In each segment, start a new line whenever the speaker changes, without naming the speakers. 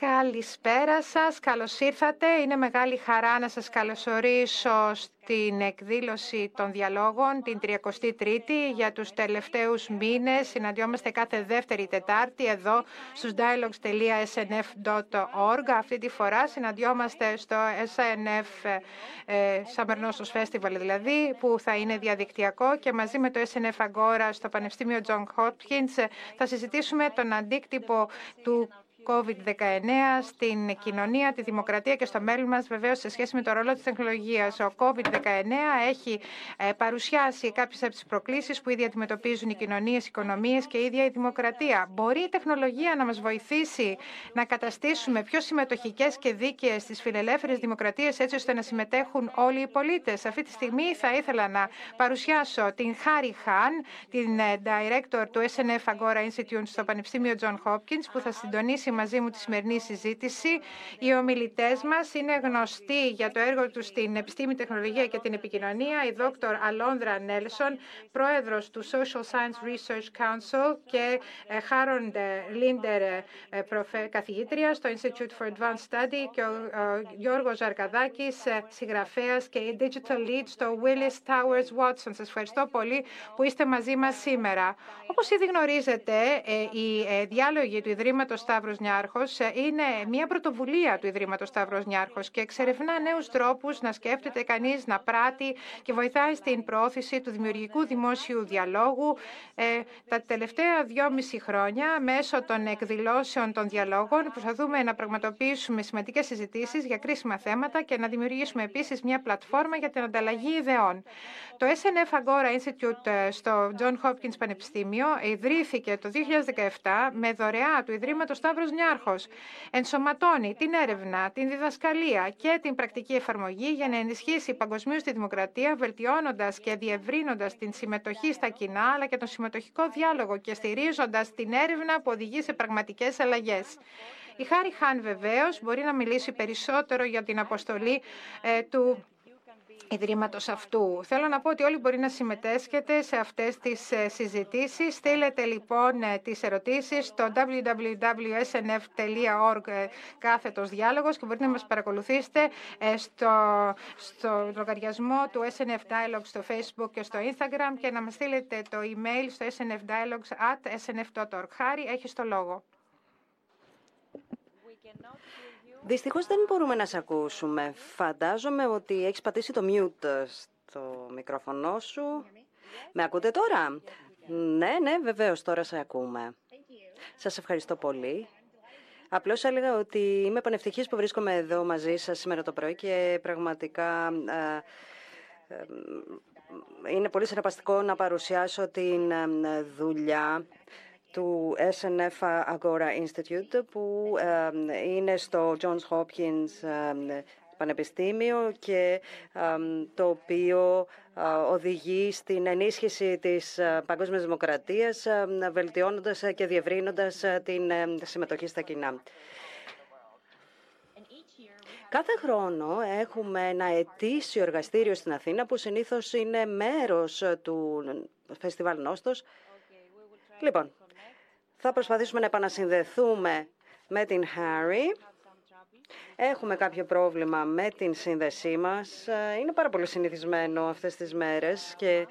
Καλησπέρα σας, καλώς ήρθατε. Είναι μεγάλη χαρά να σας καλωσορίσω στην εκδήλωση των διαλόγων την 33η για τους τελευταίους μήνες. Συναντιόμαστε κάθε δεύτερη Τετάρτη εδώ στους dialogues.snf.org. Αυτή τη φορά συναντιόμαστε στο SNF ε, Summer Nostos Festival δηλαδή που θα είναι διαδικτυακό και μαζί με το SNF Agora στο Πανεπιστήμιο John Hopkins θα συζητήσουμε τον αντίκτυπο του COVID-19 στην κοινωνία, τη δημοκρατία και στο μέλλον μας βεβαίως σε σχέση με το ρόλο της τεχνολογίας. Ο COVID-19 έχει ε, παρουσιάσει κάποιες από τις προκλήσεις που ήδη αντιμετωπίζουν οι κοινωνίες, οι οικονομίες και η ίδια η δημοκρατία. Μπορεί η τεχνολογία να μας βοηθήσει να καταστήσουμε πιο συμμετοχικές και δίκαιες τις φιλελεύθερες δημοκρατίες έτσι ώστε να συμμετέχουν όλοι οι πολίτες. Αυτή τη στιγμή θα ήθελα να παρουσιάσω την Χάρη Χάν, την ε, Director του SNF Agora Institute στο Πανεπιστήμιο John Hopkins που θα συντονίσει μαζί μου τη σημερινή συζήτηση. Οι ομιλητές μας είναι γνωστοί για το έργο τους στην επιστήμη, τεχνολογία και την επικοινωνία. Η δόκτωρ Αλόνδρα Νέλσον, πρόεδρος του Social Science Research Council και Χάροντ Λίντερ, καθηγήτρια στο Institute for Advanced Study και ο Γιώργος Ζαρκαδάκης, ε, συγγραφέας και Digital Lead στο Willis Towers Watson. Σας ευχαριστώ πολύ που είστε μαζί μας σήμερα. Όπως ήδη γνωρίζετε, ε, οι ε, διάλογοι του Ιδρύματος Σταύρος Νιάρχος ε, είναι μια πρωτοβουλία του Ιδρύματος Σταύρος Νιάρχος και εξερευνά νέους τρόπους να σκέφτεται κανείς, να πράττει και βοηθάει στην προώθηση του δημιουργικού δημόσιου διαλόγου. Ε, τα τελευταία δυόμιση χρόνια, μέσω των εκδηλώσεων των διαλόγων, προσπαθούμε να πραγματοποιήσουμε σημαντικές συζητήσεις για κρίσιμα θέματα και να δημιουργήσουμε επίσης μια πλατφόρμα για την ανταλλαγή ιδεών. Το SNF Agora Institute ε, στο John Hopkins Πανεπιστήμιο ιδρύθηκε το 2017 με δωρεά του Ιδρύματος Σταύρος Νιάρχος ενσωματώνει την έρευνα, την διδασκαλία και την πρακτική εφαρμογή για να ενισχύσει παγκοσμίως τη δημοκρατία, βελτιώνοντας και διευρύνοντας την συμμετοχή στα κοινά αλλά και τον συμμετοχικό διάλογο και στηρίζοντας την έρευνα που οδηγεί σε πραγματικές αλλαγές. Η Χάρη Χάν βεβαίως μπορεί να μιλήσει περισσότερο για την αποστολή ε, του Ιδρύματος αυτού. Θέλω να πω ότι όλοι μπορεί να συμμετέσχετε σε αυτές τις ε, συζητήσεις. Στείλετε λοιπόν ε, τις ερωτήσεις στο www.snf.org ε, κάθετος διάλογος και μπορείτε να μας παρακολουθήσετε στο, στο λογαριασμό του SNF Dialogue στο Facebook και στο Instagram και να μας στείλετε το email στο snfdialogues at snf.org. Χάρη, έχεις το λόγο.
Δυστυχώς δεν μπορούμε να σε ακούσουμε. Φαντάζομαι ότι έχεις πατήσει το mute στο μικρόφωνο σου. Με ακούτε τώρα; Ναι, ναι, βεβαίως τώρα σε ακούμε. Σας ευχαριστώ πολύ. Απλώς έλεγα ότι είμαι πανευτυχής που βρίσκομαι εδώ μαζί σας σήμερα το πρωί και πραγματικά ε, ε, είναι πολύ συνεπαστικό να παρουσιάσω την ε, δουλειά του SNF Agora Institute που είναι στο Johns Hopkins Πανεπιστήμιο και το οποίο οδηγεί στην ενίσχυση της παγκόσμιας δημοκρατίας βελτιώνοντας και διευρύνοντας την συμμετοχή στα κοινά. Κάθε χρόνο έχουμε ένα ετήσιο εργαστήριο στην Αθήνα που συνήθως είναι μέρος του Φεστιβάλ Νόστος. Λοιπόν, θα προσπαθήσουμε να επανασυνδεθούμε με την Harry. Έχουμε κάποιο πρόβλημα με την σύνδεσή μας. Είναι πάρα πολύ συνηθισμένο αυτές τις μέρες και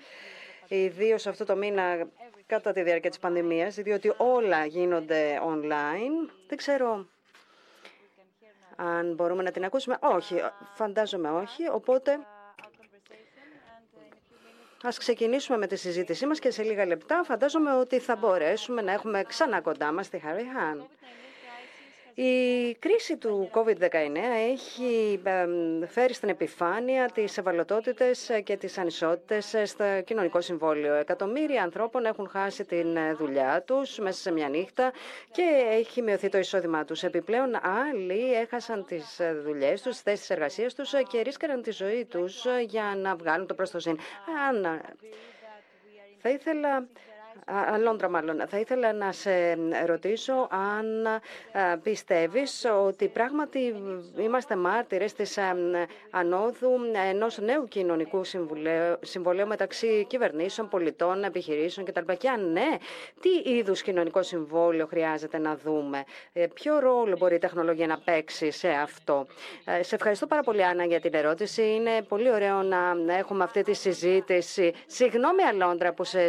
ιδίως αυτό το μήνα κατά τη διάρκεια της πανδημίας, διότι όλα γίνονται online. Δεν ξέρω αν μπορούμε να την ακούσουμε. Όχι, φαντάζομαι όχι. Οπότε Ας ξεκινήσουμε με τη συζήτησή μας και σε λίγα λεπτά φαντάζομαι ότι θα μπορέσουμε να έχουμε ξανά κοντά μας τη Harry Hahn. Η κρίση του COVID-19 έχει φέρει στην επιφάνεια τις ευαλωτότητες και τις ανισότητες στο κοινωνικό συμβόλαιο. Εκατομμύρια ανθρώπων έχουν χάσει την δουλειά τους μέσα σε μια νύχτα και έχει μειωθεί το εισόδημά τους. Επιπλέον άλλοι έχασαν τις δουλειές τους, τις θέσεις εργασίας τους και ρίσκαραν τη ζωή τους για να βγάλουν το προστοσύν. Θα ήθελα Αλόντρα μάλλον. Θα ήθελα να σε ρωτήσω αν πιστεύεις ότι πράγματι είμαστε μάρτυρες της ανόδου ενός νέου κοινωνικού συμβολέου μεταξύ κυβερνήσεων, πολιτών, επιχειρήσεων κτλ. Και αν ναι, τι είδους κοινωνικό συμβόλαιο χρειάζεται να δούμε; Ε, ποιο ρόλο μπορεί η τεχνολογία να παίξει σε αυτό; Ε, σε ευχαριστώ πάρα πολύ, Άννα, για την ερώτηση. Είναι πολύ ωραίο να έχουμε αυτή τη συζήτηση. Συγγνώμη, Αλόντρα, που σε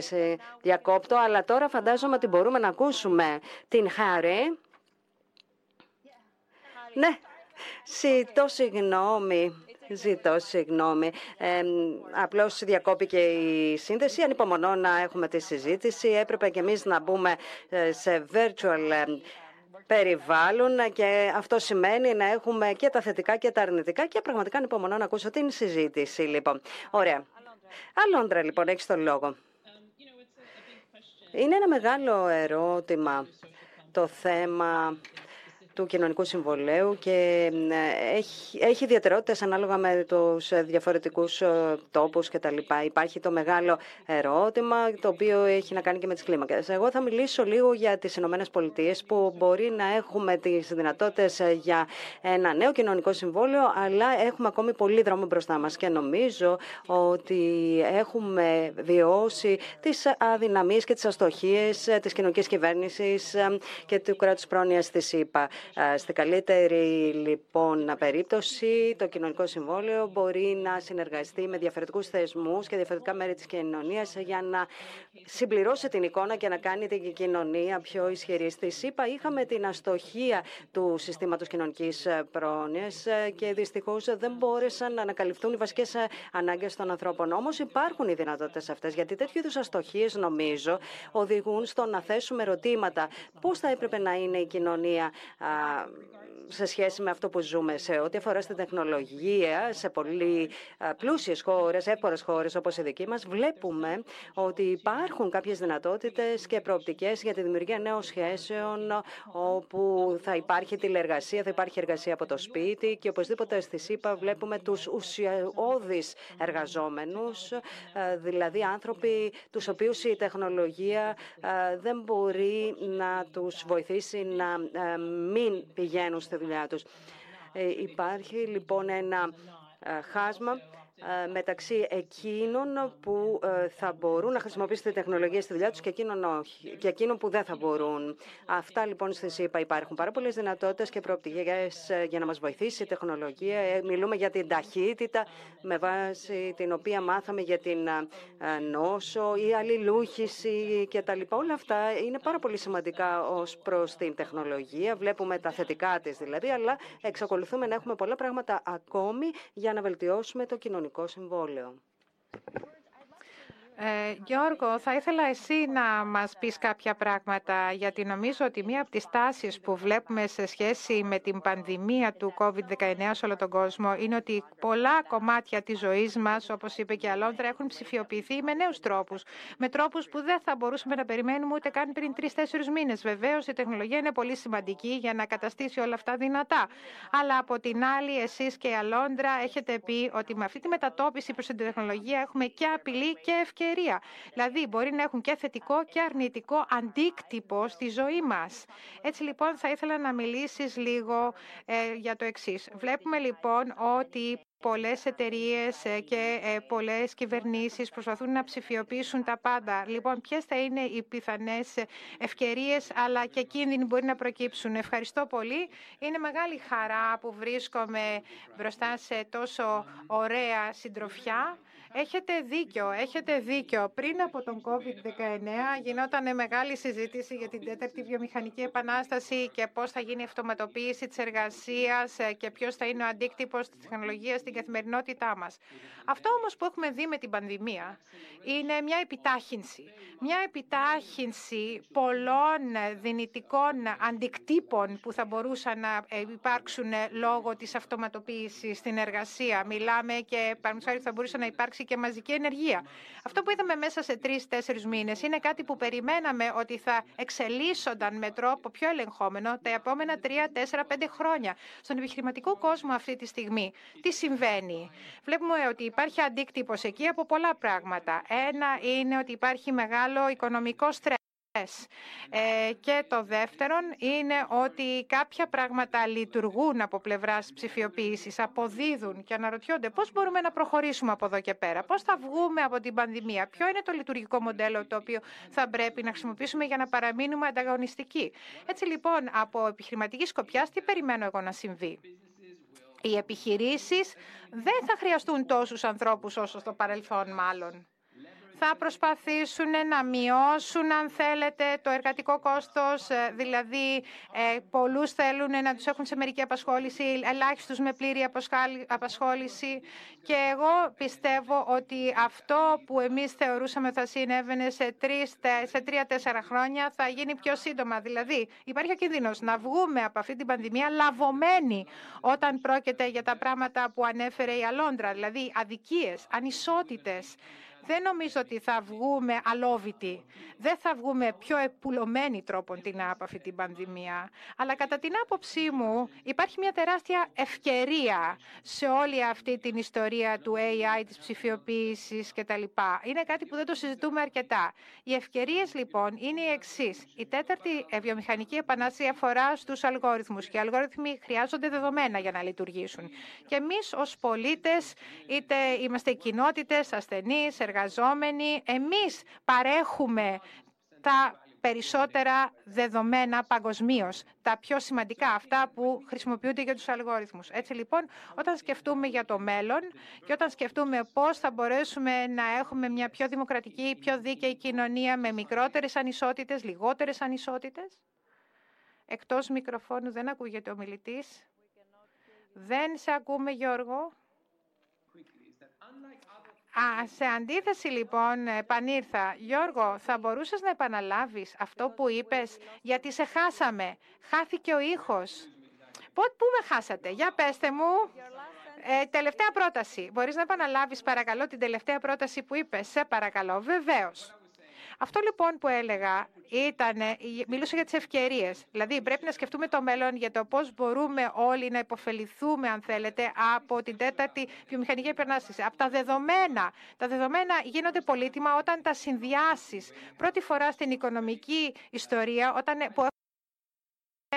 διακόπτω, αλλά τώρα φαντάζομαι ότι μπορούμε να ακούσουμε την Χάρη. Ναι, ζητώ συγγνώμη. Ζητώ συγγνώμη. Ε, Απλώς διακόπηκε η σύνδεση. Ανυπομονώ να έχουμε τη συζήτηση. Έπρεπε και εμείς να μπούμε ε, σε virtual ε, περιβάλλον και αυτό σημαίνει να έχουμε και τα θετικά και τα αρνητικά και πραγματικά ανυπομονώ να ακούσω την συζήτηση. Λοιπόν, ωραία. Αλόντρα, λοιπόν, έχεις τον λόγο. Είναι ένα μεγάλο ερώτημα το θέμα του κοινωνικού συμβολέου και έχει, έχει ιδιαιτερότητες ανάλογα με τους διαφορετικούς ε, τόπους κτλ. Υπάρχει το μεγάλο ερώτημα το οποίο έχει να κάνει και με τις κλίμακες. Εγώ θα μιλήσω λίγο για τις Ηνωμένες Πολιτείες που μπορεί να έχουμε τις δυνατότητες για ένα νέο κοινωνικό συμβόλαιο αλλά έχουμε ακόμη πολύ δρόμο μπροστά μας και νομίζω ότι έχουμε βιώσει τις αδυναμίες και τις αστοχίες της κοινωνικής κυβέρνησης και του κράτους πρόνοιας της ΕΠΑ. Στην καλύτερη λοιπόν περίπτωση, το κοινωνικό συμβόλαιο μπορεί να συνεργαστεί με διαφορετικούς θεσμούς και διαφορετικά μέρη της κοινωνίας για να συμπληρώσει την εικόνα και να κάνει την κοινωνία πιο ισχυρή. Στη ΣΥΠΑ είχαμε την αστοχία του συστήματος κοινωνικής πρόνοιας και δυστυχώς δεν μπόρεσαν να ανακαλυφθούν οι βασικές ανάγκες των ανθρώπων. Όμως υπάρχουν οι δυνατότητες αυτές, γιατί τέτοιου είδους αστοχίες νομίζω οδηγούν στο να θέσουμε ερωτήματα. Πώς θα έπρεπε να είναι η κοινωνία σε σχέση με αυτό που ζούμε σε ό,τι αφορά στην τεχνολογία σε πολύ πλούσιες χώρες, εύπορες χώρες όπως η δική μας, βλέπουμε ότι υπάρχουν κάποιες δυνατότητες και προοπτικές για τη δημιουργία νέων σχέσεων όπου θα υπάρχει τηλεργασία, θα υπάρχει εργασία από το σπίτι και οπωσδήποτε στη ΣΥΠΑ βλέπουμε τους ουσιώδεις εργαζόμενους, δηλαδή άνθρωποι τους οποίους η τεχνολογία δεν μπορεί να τους βοηθήσει να μην πηγαίνουν στη δουλειά τους. Ε, υπάρχει λοιπόν ένα ε, χάσμα ε, μεταξύ εκείνων που ε, θα μπορούν να χρησιμοποιήσουν τη τεχνολογία στη δουλειά τους και εκείνων, όχι, και εκείνων που δεν θα μπορούν. Αυτά λοιπόν στη ΣΥΠΑ υπάρχουν πάρα πολλές δυνατότητες και προοπτικές ε, για να μας βοηθήσει η τεχνολογία. Μιλούμε για την ταχύτητα με βάση την οποία μάθαμε για την νόσο, η αλληλούχηση κτλ. Όλα αυτά είναι πάρα πολύ σημαντικά ως προς την τεχνολογία. Βλέπουμε τα θετικά της δηλαδή, αλλά εξακολουθούμε να έχουμε πολλά πράγματα ακόμη για να βελτιώσουμε το κοινωνικό κοινωνικό συμβόλαιο.
Ε, Γιώργο, θα ήθελα εσύ να μας πεις κάποια πράγματα, γιατί νομίζω ότι μία από τις τάσεις που βλέπουμε σε σχέση με την πανδημία του COVID-19 σε όλο τον κόσμο είναι ότι πολλά κομμάτια της ζωής μας, όπως είπε και η Αλόντρα, έχουν ψηφιοποιηθεί με νέους τρόπους, με τρόπους που δεν θα μπορούσαμε να περιμένουμε ούτε καν πριν τρει-τέσσερι μήνες. Βεβαίως, η τεχνολογία είναι πολύ σημαντική για να καταστήσει όλα αυτά δυνατά. Αλλά από την άλλη, εσείς και η Αλόντρα έχετε πει ότι με αυτή τη μετατόπιση προς την τεχνολογία έχουμε και απειλή και ευκαιρία Δηλαδή, μπορεί να έχουν και θετικό και αρνητικό αντίκτυπο στη ζωή μας. Έτσι, λοιπόν, θα ήθελα να μιλήσεις λίγο ε, για το εξής. Βλέπουμε, λοιπόν, ότι πολλές εταιρείες ε, και ε, πολλές κυβερνήσεις προσπαθούν να ψηφιοποιήσουν τα πάντα. Λοιπόν, ποιες θα είναι οι πιθανές ευκαιρίες αλλά και κίνδυνοι μπορεί να προκύψουν. Ευχαριστώ πολύ. Είναι μεγάλη χαρά που βρίσκομαι μπροστά σε τόσο ωραία συντροφιά. Έχετε δίκιο, έχετε δίκιο. Πριν από τον COVID-19 γινόταν μεγάλη συζήτηση για την τέταρτη βιομηχανική επανάσταση και πώς θα γίνει η αυτοματοποίηση της εργασίας και ποιος θα είναι ο αντίκτυπος της τεχνολογίας στην καθημερινότητά μας. Αυτό όμως που έχουμε δει με την πανδημία είναι μια επιτάχυνση. Μια επιτάχυνση πολλών δυνητικών αντικτύπων που θα μπορούσαν να υπάρξουν λόγω της αυτοματοποίησης στην εργασία. Μιλάμε και παραδείγματος θα μπορούσε να υπάρξει υπάρξει και μαζική ενεργεία. Αυτό που είδαμε μέσα σε τρει-τέσσερι μήνες είναι κάτι που περιμέναμε ότι θα εξελίσσονταν με τρόπο πιο ελεγχόμενο τα επόμενα τρία, τέσσερα, πέντε χρόνια. Στον επιχειρηματικό κόσμο αυτή τη στιγμή, τι συμβαίνει; Βλέπουμε ότι υπάρχει αντίκτυπος εκεί από πολλά πράγματα. Ένα είναι ότι υπάρχει μεγάλο οικονομικό στρες. Ε, και το δεύτερον είναι ότι κάποια πράγματα λειτουργούν από πλευράς ψηφιοποίησης, αποδίδουν και αναρωτιόνται πώς μπορούμε να προχωρήσουμε από εδώ και πέρα, πώς θα βγούμε από την πανδημία, ποιο είναι το λειτουργικό μοντέλο το οποίο θα πρέπει να χρησιμοποιήσουμε για να παραμείνουμε ανταγωνιστικοί. Έτσι λοιπόν, από επιχειρηματική σκοπιά, τι περιμένω εγώ να συμβεί; Οι επιχειρήσεις δεν θα χρειαστούν τόσους ανθρώπους όσο στο παρελθόν μάλλον θα προσπαθήσουν να μειώσουν, αν θέλετε, το εργατικό κόστος, ε, δηλαδή ε, πολλούς θέλουν να τους έχουν σε μερική απασχόληση, ελάχιστους με πλήρη απασχόληση και εγώ πιστεύω ότι αυτό που εμείς θεωρούσαμε θα συνέβαινε σε, σε τρία-τέσσερα χρόνια θα γίνει πιο σύντομα. Δηλαδή υπάρχει ο κίνδυνος να βγούμε από αυτή την πανδημία λαβωμένοι όταν πρόκειται για τα πράγματα που ανέφερε η Αλόντρα, δηλαδή αδικίες, ανισότητες, δεν νομίζω ότι θα βγούμε αλόβητοι. Δεν θα βγούμε πιο επουλωμένοι τρόπον την από αυτή την πανδημία. Αλλά κατά την άποψή μου υπάρχει μια τεράστια ευκαιρία σε όλη αυτή την ιστορία του AI, της ψηφιοποίησης κτλ. Είναι κάτι που δεν το συζητούμε αρκετά. Οι ευκαιρίες λοιπόν είναι οι εξής. Η τέταρτη βιομηχανική επανάσταση αφορά στους αλγόριθμους και οι αλγόριθμοι χρειάζονται δεδομένα για να λειτουργήσουν. Και εμείς ως πολίτες, είτε είμαστε κοινότητες, ασθενείς, εργαζόμενοι, εμείς παρέχουμε τα περισσότερα δεδομένα παγκοσμίως, τα πιο σημαντικά, αυτά που χρησιμοποιούνται για τους αλγόριθμους. Έτσι λοιπόν, όταν σκεφτούμε για το μέλλον και όταν σκεφτούμε πώς θα μπορέσουμε να έχουμε μια πιο δημοκρατική, πιο δίκαιη κοινωνία με μικρότερες ανισότητες, λιγότερες ανισότητες, εκτός μικροφώνου δεν ακούγεται ο μιλητής. Δεν σε ακούμε, Γιώργο. Α, σε αντίθεση λοιπόν, επανήρθα. Γιώργο, θα μπορούσες να επαναλάβεις αυτό που είπες, γιατί σε χάσαμε. Χάθηκε ο ήχος. Πού με χάσατε, για πέστε μου. Ε, τελευταία πρόταση. Μπορείς να επαναλάβεις παρακαλώ την τελευταία πρόταση που είπες; Σε παρακαλώ, βεβαίως. Αυτό λοιπόν που έλεγα ήταν, μιλούσα για τις ευκαιρίες. Δηλαδή πρέπει να σκεφτούμε το μέλλον για το πώς μπορούμε όλοι να υποφεληθούμε, αν θέλετε, από την τέταρτη βιομηχανική επανάσταση. Από τα δεδομένα. Τα δεδομένα γίνονται πολύτιμα όταν τα συνδυάσεις. Πρώτη φορά στην οικονομική ιστορία, όταν,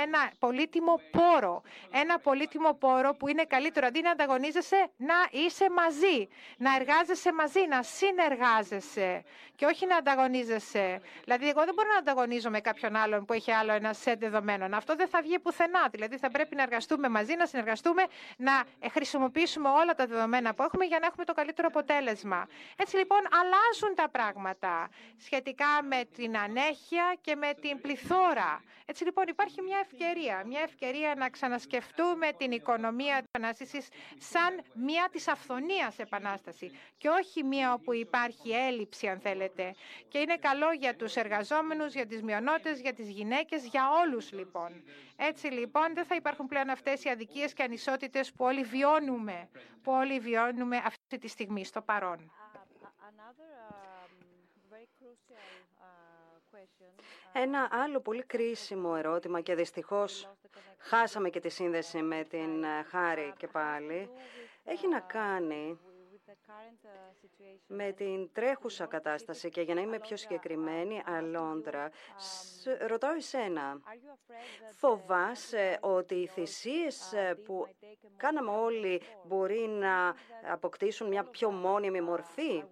ένα πολύτιμο πόρο. Ένα πολύτιμο πόρο που είναι καλύτερο αντί να ανταγωνίζεσαι να είσαι μαζί, να εργάζεσαι μαζί, να συνεργάζεσαι και όχι να ανταγωνίζεσαι. Δηλαδή, εγώ δεν μπορώ να ανταγωνίζω με κάποιον άλλον που έχει άλλο ένα σετ δεδομένων. Αυτό δεν θα βγει πουθενά. Δηλαδή, θα πρέπει να εργαστούμε μαζί, να συνεργαστούμε, να χρησιμοποιήσουμε όλα τα δεδομένα που έχουμε για να έχουμε το καλύτερο αποτέλεσμα. Έτσι λοιπόν, αλλάζουν τα πράγματα σχετικά με την ανέχεια και με την πληθώρα. Έτσι λοιπόν, υπάρχει μια ευκαιρία. Μια ευκαιρία να ξανασκεφτούμε την οικονομία της επανάστασης σαν μια της αυθονίας επανάσταση και όχι μια όπου υπάρχει έλλειψη, αν θέλετε. Και είναι καλό για τους εργαζόμενους, για τις μειονότητες, για τις γυναίκες, για όλους λοιπόν. Έτσι λοιπόν δεν θα υπάρχουν πλέον αυτές οι αδικίες και ανισότητες που όλοι βιώνουμε, που όλοι βιώνουμε αυτή τη στιγμή στο παρόν.
Ένα άλλο πολύ κρίσιμο ερώτημα και δυστυχώς χάσαμε και τη σύνδεση με την ε, Χάρη και πάλι, έχει να κάνει με την τρέχουσα κατάσταση και για να είμαι πιο συγκεκριμένη, Αλόντρα, ρωτάω εσένα, φοβάσαι ότι οι θυσίες ε, που κάναμε όλοι μπορεί να αποκτήσουν μια πιο μόνιμη μορφή;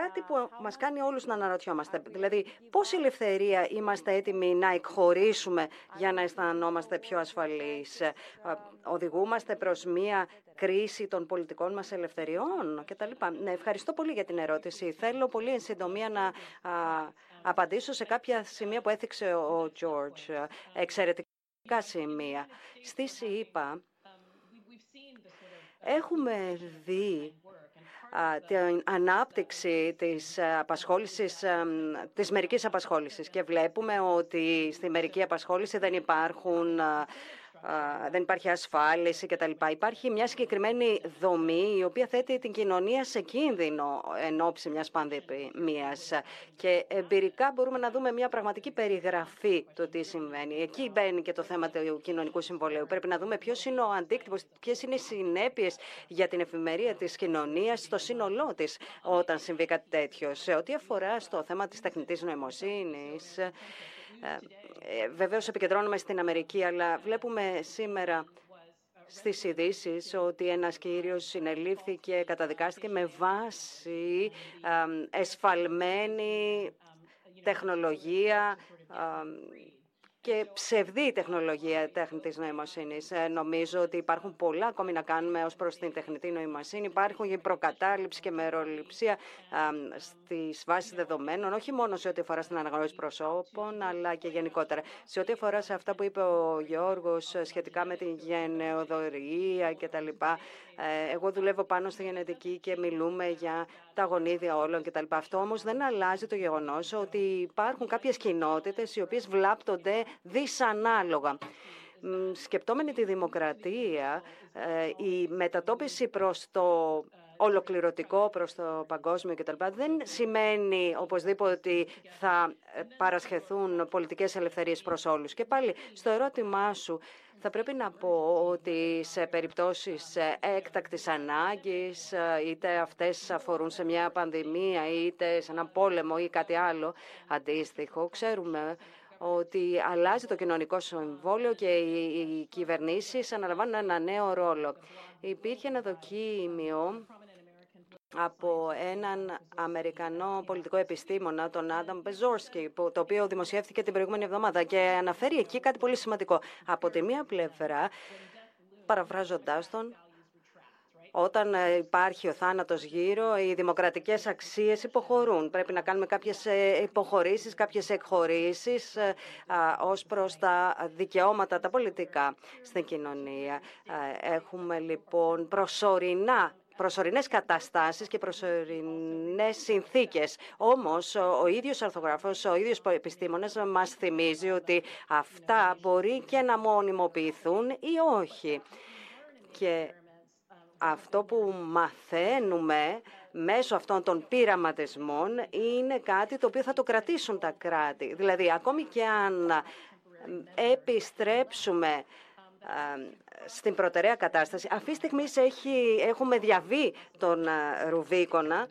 Κάτι που μας κάνει όλους να αναρωτιόμαστε. Δηλαδή, πόση ελευθερία είμαστε έτοιμοι να εκχωρήσουμε για να αισθανόμαστε πιο ασφαλείς; Οδηγούμαστε προς μία κρίση των πολιτικών μας ελευθεριών κτλ. Ναι, ευχαριστώ πολύ για την ερώτηση. Θέλω πολύ εν συντομία να απαντήσω σε κάποια σημεία που έθιξε ο Τζόρτζ. Εξαιρετικά σημεία. Στη ΣΥΠΑ έχουμε δει την ανάπτυξη της, απασχόλησης, της μερικής απασχόλησης. Και βλέπουμε ότι στη μερική απασχόληση δεν υπάρχουν δεν υπάρχει ασφάλιση κτλ. Υπάρχει μια συγκεκριμένη δομή η οποία θέτει την κοινωνία σε κίνδυνο εν ώψη μιας πανδημίας και εμπειρικά μπορούμε να δούμε μια πραγματική περιγραφή του τι συμβαίνει. Εκεί μπαίνει και το θέμα του κοινωνικού συμβολέου. Πρέπει να δούμε ποιος είναι ο αντίκτυπος, ποιες είναι οι συνέπειες για την εφημερία της κοινωνίας στο σύνολό της όταν συμβεί κάτι τέτοιο. Σε ό,τι αφορά στο θέμα της τεχνητής νοημοσύνης, ε, ε, βεβαίως επικεντρώνουμε στην Αμερική, αλλά βλέπουμε σήμερα στις ειδήσεις ότι ένας κύριος συνελήφθηκε, καταδικάστηκε με βάση εσφαλμένη τεχνολογία και ψευδή τεχνολογία τέχνητης νοημοσύνης. Ε, νομίζω ότι υπάρχουν πολλά ακόμη να κάνουμε ως προς την τεχνητή νοημοσύνη. Υπάρχουν η προκατάληψη και μεροληψία στις βάσεις δεδομένων, όχι μόνο σε ό,τι αφορά στην αναγνώριση προσώπων, αλλά και γενικότερα. Σε ό,τι αφορά σε αυτά που είπε ο Γιώργος σχετικά με την γενεοδορία κτλ. Ε, εγώ δουλεύω πάνω στη γενετική και μιλούμε για τα γονίδια όλων κτλ. Αυτό όμως δεν αλλάζει το γεγονός ότι υπάρχουν κάποιες κοινότητες οι οποίες βλάπτονται δυσανάλογα. Σκεπτόμενοι τη δημοκρατία, ε, η μετατόπιση προς το ολοκληρωτικό προς το παγκόσμιο κτλ. δεν σημαίνει οπωσδήποτε ότι θα παρασχεθούν πολιτικές ελευθερίες προς όλους. Και πάλι στο ερώτημά σου θα πρέπει να πω ότι σε περιπτώσεις έκτακτης ανάγκης, είτε αυτές αφορούν σε μια πανδημία, είτε σε ένα πόλεμο ή κάτι άλλο αντίστοιχο, ξέρουμε ότι αλλάζει το κοινωνικό συμβόλαιο και οι κυβερνήσεις αναλαμβάνουν ένα νέο ρόλο. Υπήρχε ένα δοκίμιο από έναν Αμερικανό πολιτικό επιστήμονα, τον Άνταμ Μπεζόρσκι, το οποίο δημοσιεύθηκε την προηγούμενη εβδομάδα και αναφέρει εκεί κάτι πολύ σημαντικό. Από τη μία πλευρά, παραφράζοντάς τον, όταν ε, υπάρχει ο θάνατος γύρω, οι δημοκρατικές αξίες υποχωρούν. Πρέπει να κάνουμε κάποιες ε, υποχωρήσεις, κάποιες εκχωρήσεις ε, ως προς τα δικαιώματα, τα πολιτικά στην κοινωνία. Έχουμε λοιπόν προσωρινά προσωρινές καταστάσεις και προσωρινές συνθήκες. Όμως, ο ίδιος αρθογράφος, ο ίδιος επιστήμονας μας θυμίζει ότι αυτά μπορεί και να μονιμοποιηθούν ή όχι. Και αυτό που μαθαίνουμε μέσω αυτών των πειραματισμών είναι κάτι το οποίο θα το κρατήσουν τα κράτη. Δηλαδή, ακόμη και αν επιστρέψουμε στην προτεραία κατάσταση. Αυτή τη στιγμή έχει, έχουμε διαβεί τον Ρουβίκονα.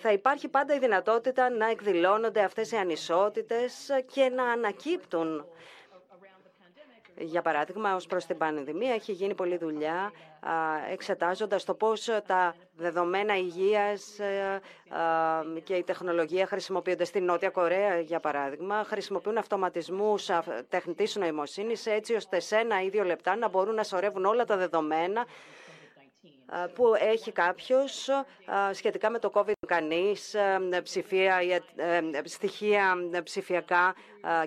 Θα υπάρχει πάντα η δυνατότητα να εκδηλώνονται αυτές οι ανισότητες και να ανακύπτουν για παράδειγμα, ως προς την πανδημία έχει γίνει πολλή δουλειά εξετάζοντας το πώς τα δεδομένα υγείας ε, και η τεχνολογία χρησιμοποιούνται στην Νότια Κορέα, για παράδειγμα. Χρησιμοποιούν αυτοματισμούς τεχνητής νοημοσύνης έτσι ώστε σε ένα ή δύο λεπτά να μπορούν να σωρεύουν όλα τα δεδομένα που έχει κάποιος σχετικά με το COVID κανείς, ψηφία, ε, στοιχεία ψηφιακά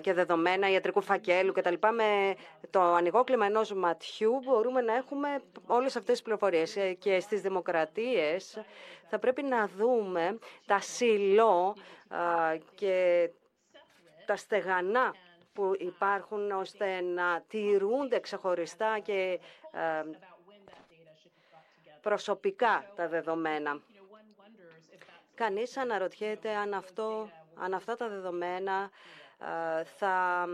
και δεδομένα ιατρικού φακέλου κτλ. Με το ανοιγόκλημα ενός ματιού μπορούμε να έχουμε όλες αυτές τις πληροφορίες. Ε, και στις δημοκρατίες θα πρέπει να δούμε τα σιλό και τα στεγανά που υπάρχουν ώστε να τηρούνται ξεχωριστά και προσωπικά τα δεδομένα. Κανείς αναρωτιέται αν, αυτό, αν αυτά τα δεδομένα ε, θα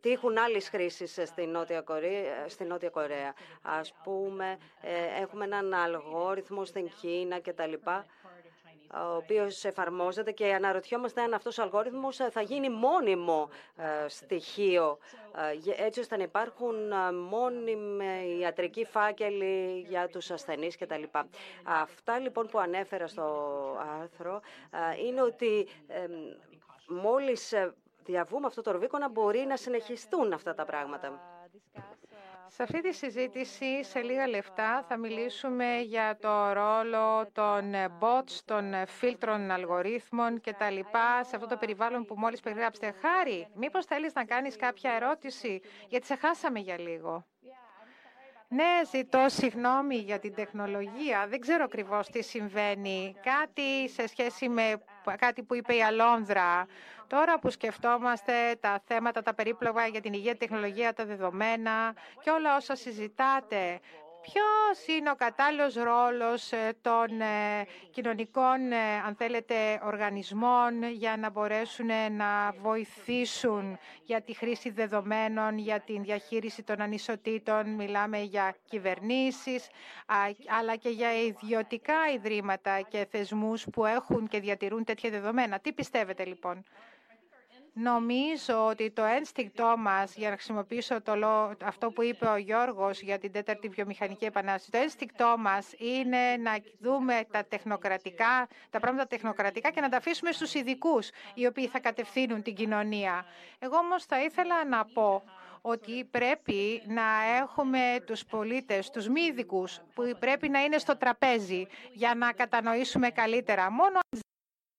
τύχουν άλλες χρήσεις στην Νότια, Κορέα, στην Νότια Κορέα. Ας πούμε, ε, έχουμε έναν αλγόριθμο στην Κίνα κτλ ο οποίος εφαρμόζεται και αναρωτιόμαστε αν αυτός ο αλγόριθμος θα γίνει μόνιμο ε, στοιχείο ε, έτσι ώστε να υπάρχουν ε, μόνιμοι ιατρικοί φάκελοι για τους ασθενείς κτλ. Αυτά λοιπόν που ανέφερα στο άρθρο είναι ότι μόλις διαβούμε αυτό το ροβίκονα μπορεί να συνεχιστούν αυτά τα πράγματα.
Σε αυτή τη συζήτηση, σε λίγα λεφτά, θα μιλήσουμε για το ρόλο των bots, των φίλτρων αλγορίθμων και τα λοιπά σε αυτό το περιβάλλον που μόλις περιγράψετε. Χάρη, μήπως θέλεις να κάνεις κάποια ερώτηση, γιατί σε χάσαμε για λίγο. Ναι, ζητώ συγγνώμη για την τεχνολογία. Δεν ξέρω ακριβώς τι συμβαίνει. Κάτι σε σχέση με κάτι που είπε η Αλόνδρα. Τώρα που σκεφτόμαστε τα θέματα, τα περίπλογα για την υγεία, τεχνολογία, τα δεδομένα και όλα όσα συζητάτε, Ποιος είναι ο κατάλληλος ρόλος ε, των ε, κοινωνικών, ε, αν θέλετε, οργανισμών για να μπορέσουν να βοηθήσουν για τη χρήση δεδομένων, για την διαχείριση των ανισοτήτων; Μιλάμε για κυβερνήσεις, αλλά και για ιδιωτικά ιδρύματα και θεσμούς που έχουν και διατηρούν τέτοια δεδομένα. Τι πιστεύετε λοιπόν; Νομίζω ότι το ένστικτό μας, για να χρησιμοποιήσω το, αυτό που είπε ο Γιώργος για την τέταρτη βιομηχανική επανάσταση, το ένστικτό μας είναι να δούμε τα τεχνοκρατικά, τα πράγματα τεχνοκρατικά και να τα αφήσουμε στους ειδικούς οι οποίοι θα κατευθύνουν την κοινωνία. Εγώ όμως θα ήθελα να πω ότι πρέπει να έχουμε τους πολίτες, τους μη ειδικούς, που πρέπει να είναι στο τραπέζι για να κατανοήσουμε καλύτερα. Μόνο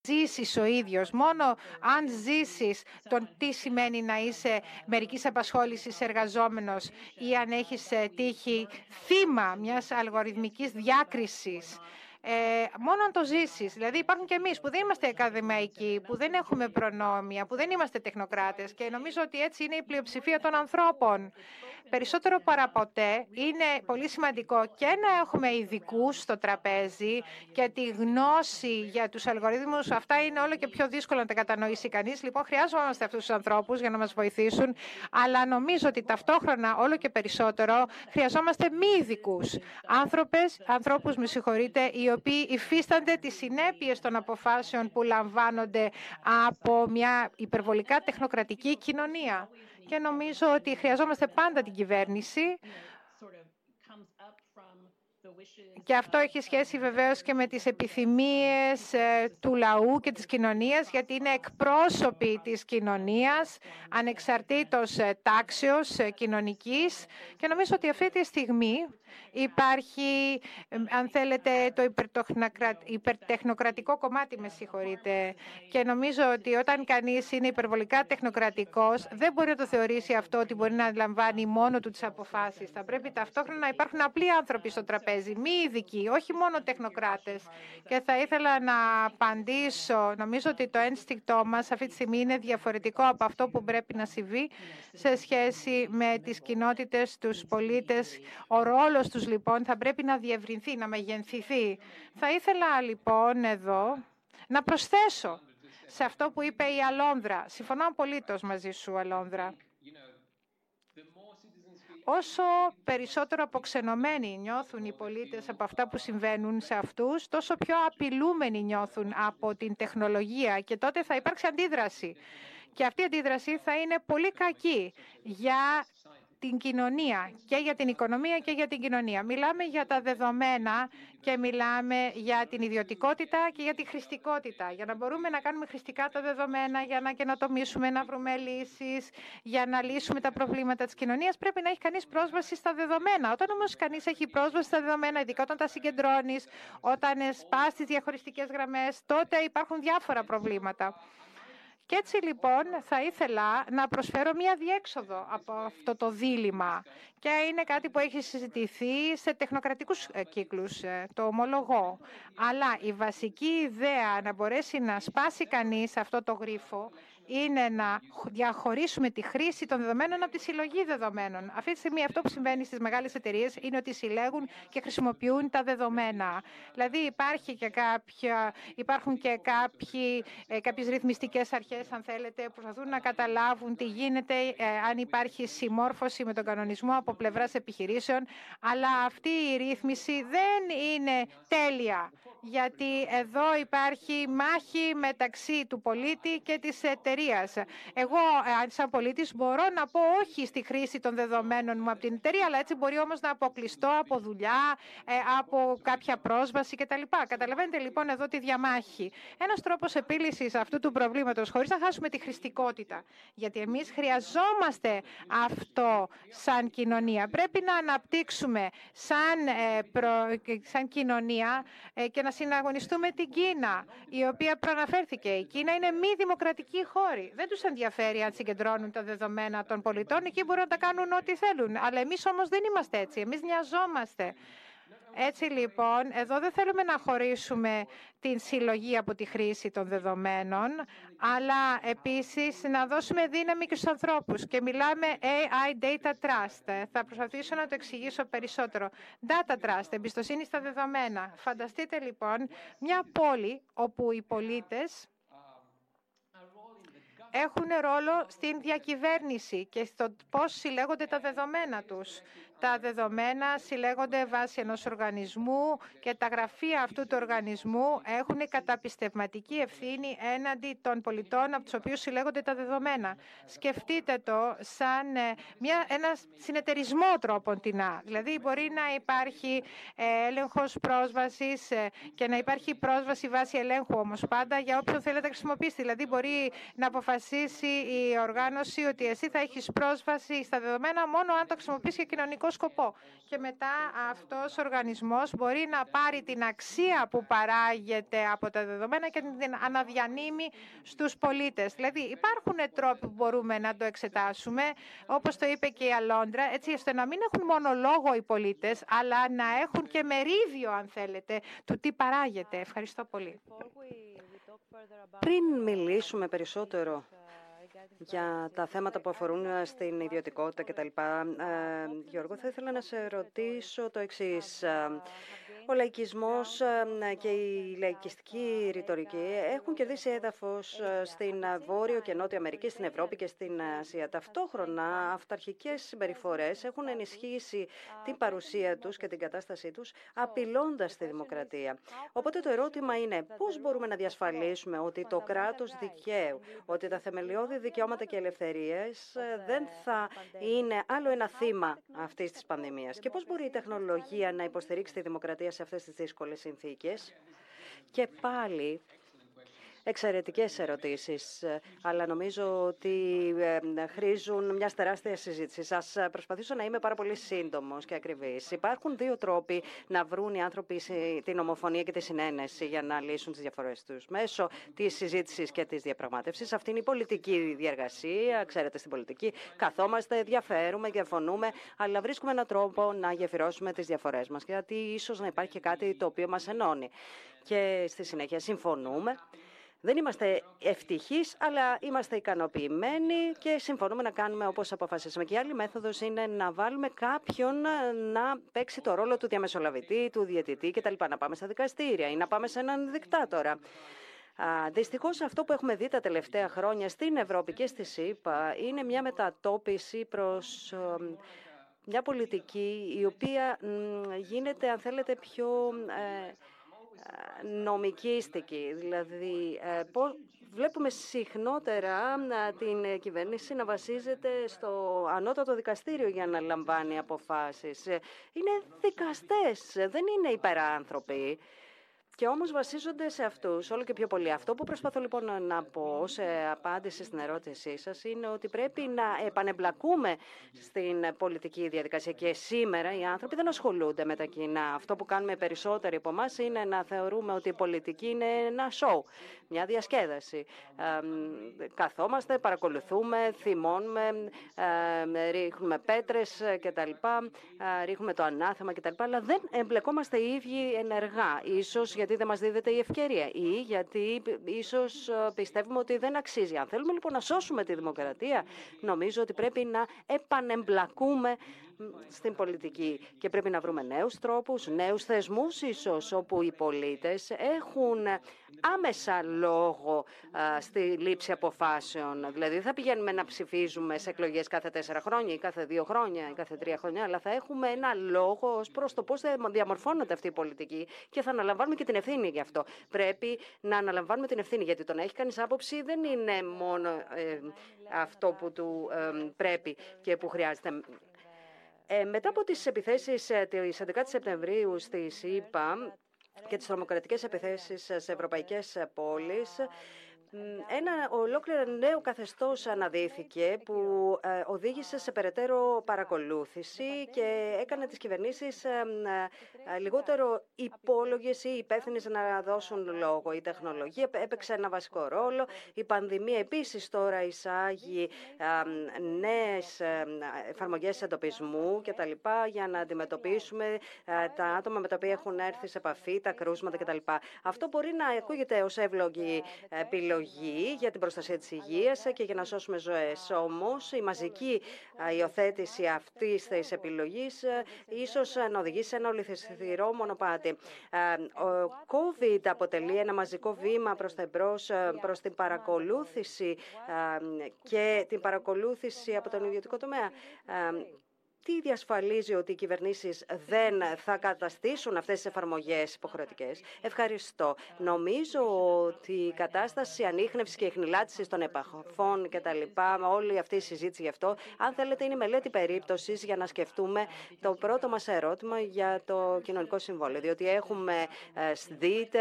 ζήσεις ο ίδιος, μόνο αν ζήσεις τον τι σημαίνει να είσαι μερικής απασχόλησης εργαζόμενος ή αν έχεις ε, τύχει θύμα μιας αλγοριθμικής διάκρισης, ε, μόνο αν το ζήσεις. Δηλαδή, υπάρχουν και εμείς που δεν είμαστε ακαδημαϊκοί, που δεν έχουμε προνόμια, που δεν είμαστε τεχνοκράτες και νομίζω ότι έτσι είναι η πλειοψηφία των ανθρώπων περισσότερο παραποτέ είναι πολύ σημαντικό και να έχουμε ειδικούς στο τραπέζι και τη γνώση για τους αλγορίθμους. Αυτά είναι όλο και πιο δύσκολο να τα κατανοήσει κανείς. Λοιπόν, χρειάζομαστε αυτούς τους ανθρώπους για να μας βοηθήσουν, αλλά νομίζω ότι ταυτόχρονα όλο και περισσότερο χρειαζόμαστε μη ειδικούς. Άνθρωπες, ανθρώπους, με συγχωρείτε, οι οποίοι υφίστανται τις συνέπειες των αποφάσεων που λαμβάνονται από μια υπερβολικά τεχνοκρατική κοινωνία και νομίζω ότι χρειαζόμαστε πάντα την κυβέρνηση και αυτό έχει σχέση βεβαίως και με τις επιθυμίες ε, του λαού και της κοινωνίας, γιατί είναι εκπρόσωποι της κοινωνίας, ανεξαρτήτως ε, τάξεως ε, κοινωνικής. Και νομίζω ότι αυτή τη στιγμή Υπάρχει, αν θέλετε, το υπερτεχνοκρατικό κομμάτι, με συγχωρείτε. Και νομίζω ότι όταν κανείς είναι υπερβολικά τεχνοκρατικός, δεν μπορεί να το θεωρήσει αυτό ότι μπορεί να λαμβάνει μόνο του τις αποφάσεις. Θα πρέπει ταυτόχρονα να υπάρχουν απλοί άνθρωποι στο τραπέζι, μη ειδικοί, όχι μόνο τεχνοκράτες. Και θα ήθελα να απαντήσω, νομίζω ότι το ένστικτό μας αυτή τη στιγμή είναι διαφορετικό από αυτό που πρέπει να συμβεί σε σχέση με τις κοινότητες, τους πολίτες, ο ρόλος τους λοιπόν θα πρέπει να διευρυνθεί, να μεγενθηθεί. Θα ήθελα λοιπόν εδώ να προσθέσω σε αυτό που είπε η Αλόνδρα. Συμφωνώ απολύτως μαζί σου, Αλόνδρα. Όσο περισσότερο αποξενωμένοι νιώθουν οι πολίτες από αυτά που συμβαίνουν σε αυτούς, τόσο πιο απειλούμενοι νιώθουν από την τεχνολογία και τότε θα υπάρξει αντίδραση. Και αυτή η αντίδραση θα είναι πολύ κακή για την κοινωνία και για την οικονομία και για την κοινωνία. Μιλάμε για τα δεδομένα και μιλάμε για την ιδιωτικότητα και για τη χρηστικότητα. Για να μπορούμε να κάνουμε χρηστικά τα δεδομένα, για να καινοτομήσουμε, να βρούμε λύσεις, για να λύσουμε τα προβλήματα της κοινωνίας, πρέπει να έχει κανείς πρόσβαση στα δεδομένα. Όταν όμως κανείς έχει πρόσβαση στα δεδομένα, ειδικά όταν τα συγκεντρώνεις, όταν σπάς τις διαχωριστικές γραμμές, τότε υπάρχουν διάφορα προβλήματα. Και έτσι λοιπόν θα ήθελα να προσφέρω μία διέξοδο από αυτό το δίλημα και είναι κάτι που έχει συζητηθεί σε τεχνοκρατικούς ε, κύκλους, ε, το ομολογώ. Αλλά η βασική ιδέα να μπορέσει να σπάσει κανείς αυτό το γρίφο είναι να διαχωρίσουμε τη χρήση των δεδομένων από τη συλλογή δεδομένων. Αυτή τη στιγμή αυτό που συμβαίνει στις μεγάλες εταιρείες είναι ότι συλλέγουν και χρησιμοποιούν τα δεδομένα. Δηλαδή υπάρχει και κάποια, υπάρχουν και κάποιοι, ε, κάποιες ρυθμιστικές αρχές, αν θέλετε, που προσπαθούν να καταλάβουν τι γίνεται, ε, αν υπάρχει συμμόρφωση με τον κανονισμό από πλευράς επιχειρήσεων, αλλά αυτή η ρύθμιση δεν είναι τέλεια γιατί εδώ υπάρχει μάχη μεταξύ του πολίτη και της εταιρείας. Εγώ, ε, σαν πολίτης, μπορώ να πω όχι στη χρήση των δεδομένων μου από την εταιρεία, αλλά έτσι μπορεί όμως να αποκλειστώ από δουλειά, ε, από κάποια πρόσβαση κτλ. Καταλαβαίνετε λοιπόν εδώ τη διαμάχη. Ένας τρόπος επίλυσης αυτού του προβλήματος, χωρίς να χάσουμε τη χρηστικότητα, γιατί εμείς χρειαζόμαστε αυτό σαν κοινωνία. Πρέπει να αναπτύξουμε σαν, ε, σαν κοινωνία και να συναγωνιστούμε την Κίνα, η οποία προαναφέρθηκε. Η Κίνα είναι μη δημοκρατική χώρη. Δεν τους ενδιαφέρει αν συγκεντρώνουν τα δεδομένα των πολιτών. Εκεί μπορούν να τα κάνουν ό,τι θέλουν. Αλλά εμείς όμως δεν είμαστε έτσι. Εμείς νοιαζόμαστε Έτσι λοιπόν, εδώ δεν θέλουμε να χωρίσουμε την συλλογή από τη χρήση των δεδομένων, αλλά επίσης να δώσουμε δύναμη και στους ανθρώπους. Και μιλάμε AI Data Trust. Θα προσπαθήσω να το εξηγήσω περισσότερο. Data Trust, εμπιστοσύνη στα δεδομένα. Φανταστείτε λοιπόν μια πόλη όπου οι πολίτες έχουν ρόλο στην διακυβέρνηση και στο πώς συλλέγονται τα δεδομένα τους. Τα δεδομένα συλλέγονται βάσει ενός οργανισμού και τα γραφεία αυτού του οργανισμού έχουν καταπιστευματική ευθύνη έναντι των πολιτών από τους οποίους συλλέγονται τα δεδομένα. Σκεφτείτε το σαν ε, μια, ένα συνεταιρισμό τρόπων την Δηλαδή μπορεί να υπάρχει ε, έλεγχος πρόσβασης ε, και να υπάρχει πρόσβαση βάσει ελέγχου όμως πάντα για όποιον θέλετε να χρησιμοποιήσει. Δηλαδή μπορεί να αποφασίσει η οργάνωση ότι εσύ θα έχεις πρόσβαση στα δεδομένα μόνο αν το χρησιμοποιήσει για κοινωνικός σκοπό. Και μετά αυτός ο οργανισμός μπορεί να πάρει την αξία που παράγεται από τα δεδομένα και την αναδιανύμει στους πολίτες. Δηλαδή υπάρχουν τρόποι που μπορούμε να το εξετάσουμε, όπως το είπε και η Αλόντρα, έτσι ώστε να μην έχουν μόνο λόγο οι πολίτες, αλλά να έχουν και μερίδιο, αν θέλετε, του τι παράγεται. Ευχαριστώ πολύ.
Πριν μιλήσουμε περισσότερο για τα θέματα που αφορούν ε, στην ιδιωτικότητα κτλ. Ε, Γιώργο, θα ήθελα να σε ρωτήσω το εξής. Ε, ο λαϊκισμός και η λαϊκιστική ρητορική έχουν κερδίσει έδαφος στην Βόρειο και Νότια Αμερική, στην Ευρώπη και στην Ασία. Ταυτόχρονα, αυταρχικές συμπεριφορές έχουν ενισχύσει την παρουσία τους και την κατάστασή τους, απειλώντας τη δημοκρατία. Οπότε το ερώτημα είναι πώς μπορούμε να διασφαλίσουμε ότι το κράτος δικαίου, ότι τα θεμελιώδη δικαιώματα και ελευθερίες ε, δεν θα είναι άλλο ένα θύμα αυτής της πανδημίας. Και πώς μπορεί η τεχνολογία να υποστηρίξει τη δημοκρατία σε αυτές τις δύσκολες συνθήκες. Και πάλι εξαιρετικές ερωτήσεις, αλλά νομίζω ότι ε, χρήζουν μιας τεράστιας συζήτησης. Ας προσπαθήσω να είμαι πάρα πολύ σύντομος και ακριβής. Υπάρχουν δύο τρόποι να βρουν οι άνθρωποι την ομοφωνία και τη συνένεση για να λύσουν τις διαφορές τους. Μέσω της συζήτησης και της διαπραγμάτευσης. Αυτή είναι η πολιτική διαργασία, ξέρετε στην πολιτική. Καθόμαστε, διαφέρουμε, διαφωνούμε, αλλά βρίσκουμε έναν τρόπο να γεφυρώσουμε τις διαφορές μας. Γιατί ίσως να υπάρχει κάτι το οποίο μας ενώνει. Και στη συνέχεια συμφωνούμε δεν είμαστε ευτυχείς, αλλά είμαστε ικανοποιημένοι και συμφωνούμε να κάνουμε όπως αποφασίσαμε. Και η άλλη μέθοδος είναι να βάλουμε κάποιον να παίξει το ρόλο του διαμεσολαβητή, του διαιτητή κτλ. Να πάμε στα δικαστήρια ή να πάμε σε έναν δικτάτορα. Δυστυχώς αυτό που έχουμε δει τα τελευταία χρόνια στην Ευρώπη και στη ΣΥΠΑ είναι μια μετατόπιση προς μια πολιτική η οποία γίνεται, αν θέλετε, πιο ε, νομικίστικη. Δηλαδή, ε, βλέπουμε συχνότερα ε, την κυβέρνηση να βασίζεται στο ανώτατο δικαστήριο για να λαμβάνει αποφάσεις. Ε, είναι δικαστές, δεν είναι υπεράνθρωποι. Και όμως βασίζονται σε αυτούς όλο και πιο πολύ. Αυτό που προσπαθώ λοιπόν να πω σε απάντηση στην ερώτησή σας είναι ότι πρέπει να επανεμπλακούμε στην πολιτική διαδικασία και σήμερα οι άνθρωποι δεν ασχολούνται με τα κοινά. Αυτό που κάνουμε περισσότεροι από εμάς είναι να θεωρούμε ότι η πολιτική είναι ένα σοου, μια διασκέδαση. καθόμαστε, παρακολουθούμε, θυμώνουμε, ρίχνουμε πέτρες κτλ, ρίχνουμε το ανάθεμα κτλ, αλλά δεν εμπλεκόμαστε οι ίδιοι ενεργά. Ίσως γιατί δεν μας δίδεται η ευκαιρία ή γιατί ίσως ε, πιστεύουμε ότι δεν αξίζει. Αν θέλουμε λοιπόν να σώσουμε τη δημοκρατία, νομίζω ότι πρέπει να επανεμπλακούμε στην πολιτική και πρέπει να βρούμε νέους τρόπους, νέους θεσμούς ίσως όπου οι πολίτες έχουν άμεσα λόγο στη λήψη αποφάσεων. Δηλαδή δεν θα πηγαίνουμε να ψηφίζουμε σε εκλογές κάθε τέσσερα χρόνια ή κάθε δύο χρόνια ή κάθε τρία χρόνια, αλλά θα έχουμε ένα λόγο ως προς το πώς θα διαμορφώνεται αυτή η πολιτική και θα αναλαμβάνουμε και την ευθύνη γι' αυτό. Πρέπει να αναλαμβάνουμε την ευθύνη, γιατί το να έχει κανείς άποψη δεν είναι μόνο ε, αυτό που του ε, πρέπει και που χρειάζεται. Ε, μετά από τις επιθέσεις ε, της 11 Σεπτεμβρίου στη ΣΥΠΑ και τις τρομοκρατικές επιθέσεις σε ευρωπαϊκές πόλεις, ένα ολόκληρο νέο καθεστώς αναδύθηκε που ε, οδήγησε σε περαιτέρω παρακολούθηση και έκανε τις κυβερνήσεις ε, ε, λιγότερο υπόλογες ή υπεύθυνες να δώσουν λόγο. Η τεχνολογία έπαιξε ένα βασικό ρόλο. Η πανδημία επίσης τώρα εισάγει νέες εφαρμογές εντοπισμού κτλ. για να αντιμετωπίσουμε τα άτομα με τα οποία έχουν έρθει σε επαφή, τα κρούσματα κτλ. Αυτό μπορεί να ακούγεται ως εύλογη επιλογή για την προστασία της υγείας και για να σώσουμε ζωές. Όμως η μαζική υιοθέτηση αυτής της επιλογής ίσως να οδηγήσει σε ένα ολιθιστηρό μονοπάτι. Ο COVID αποτελεί ένα μαζικό βήμα προς τα εμπρός, προς την παρακολούθηση και την παρακολούθηση από τον ιδιωτικό τομέα τι διασφαλίζει ότι οι κυβερνήσεις δεν θα καταστήσουν αυτές τις εφαρμογές υποχρεωτικές; Ευχαριστώ. Νομίζω ότι η κατάσταση ανείχνευσης και εχνηλάτησης των επαφών και τα λοιπά, όλη αυτή η συζήτηση γι' αυτό, αν θέλετε είναι η μελέτη περίπτωσης για να σκεφτούμε το πρώτο μας ερώτημα για το κοινωνικό συμβόλαιο. Διότι έχουμε ε, ΣΔΙΤ,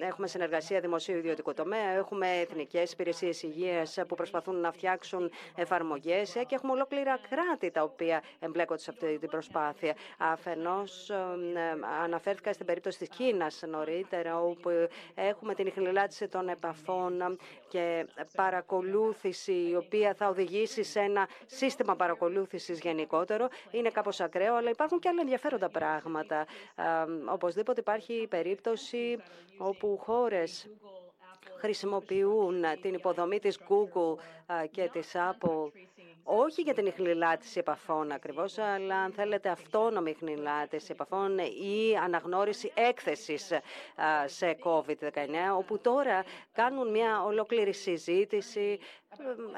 έχουμε συνεργασία δημοσίου ιδιωτικού τομέα, έχουμε εθνικές υπηρεσίες υγείας που προσπαθούν να φτιάξουν εφαρμογές και έχουμε ολόκληρα κράτη τα οποία εμπλέκονται σε αυτή την προσπάθεια. Αφενός αναφέρθηκα στην περίπτωση της Κίνας νωρίτερα, όπου έχουμε την ιχνηλάτηση των επαφών και παρακολούθηση, η οποία θα οδηγήσει σε ένα σύστημα παρακολούθησης γενικότερο. Είναι κάπως ακραίο, αλλά υπάρχουν και άλλα ενδιαφέροντα πράγματα. Οπωσδήποτε υπάρχει η περίπτωση όπου χώρες χρησιμοποιούν την υποδομή της Google και της Apple όχι για την ιχνηλάτηση επαφών ακριβώς, αλλά αν θέλετε αυτόνομη ιχνηλάτηση επαφών ή αναγνώριση έκθεσης σε COVID-19, όπου τώρα κάνουν μια ολόκληρη συζήτηση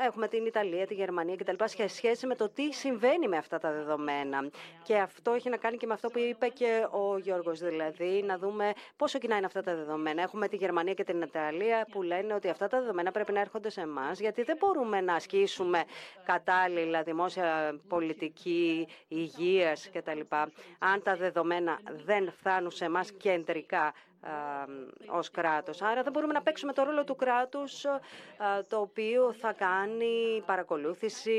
Έχουμε την Ιταλία, τη Γερμανία κτλ. σε σχέση με το τι συμβαίνει με αυτά τα δεδομένα. Και αυτό έχει να κάνει και με αυτό που είπε και ο Γιώργος, δηλαδή να δούμε πόσο κοινά είναι αυτά τα δεδομένα. Έχουμε τη Γερμανία και την Ιταλία που λένε ότι αυτά τα δεδομένα πρέπει να έρχονται σε εμάς, γιατί δεν μπορούμε να ασκήσουμε κατάλληλα δημόσια πολιτική, υγείας κτλ. Αν τα δεδομένα δεν φτάνουν σε εμάς κεντρικά ως κράτος. Άρα δεν μπορούμε να παίξουμε το ρόλο του κράτους το οποίο θα κάνει παρακολούθηση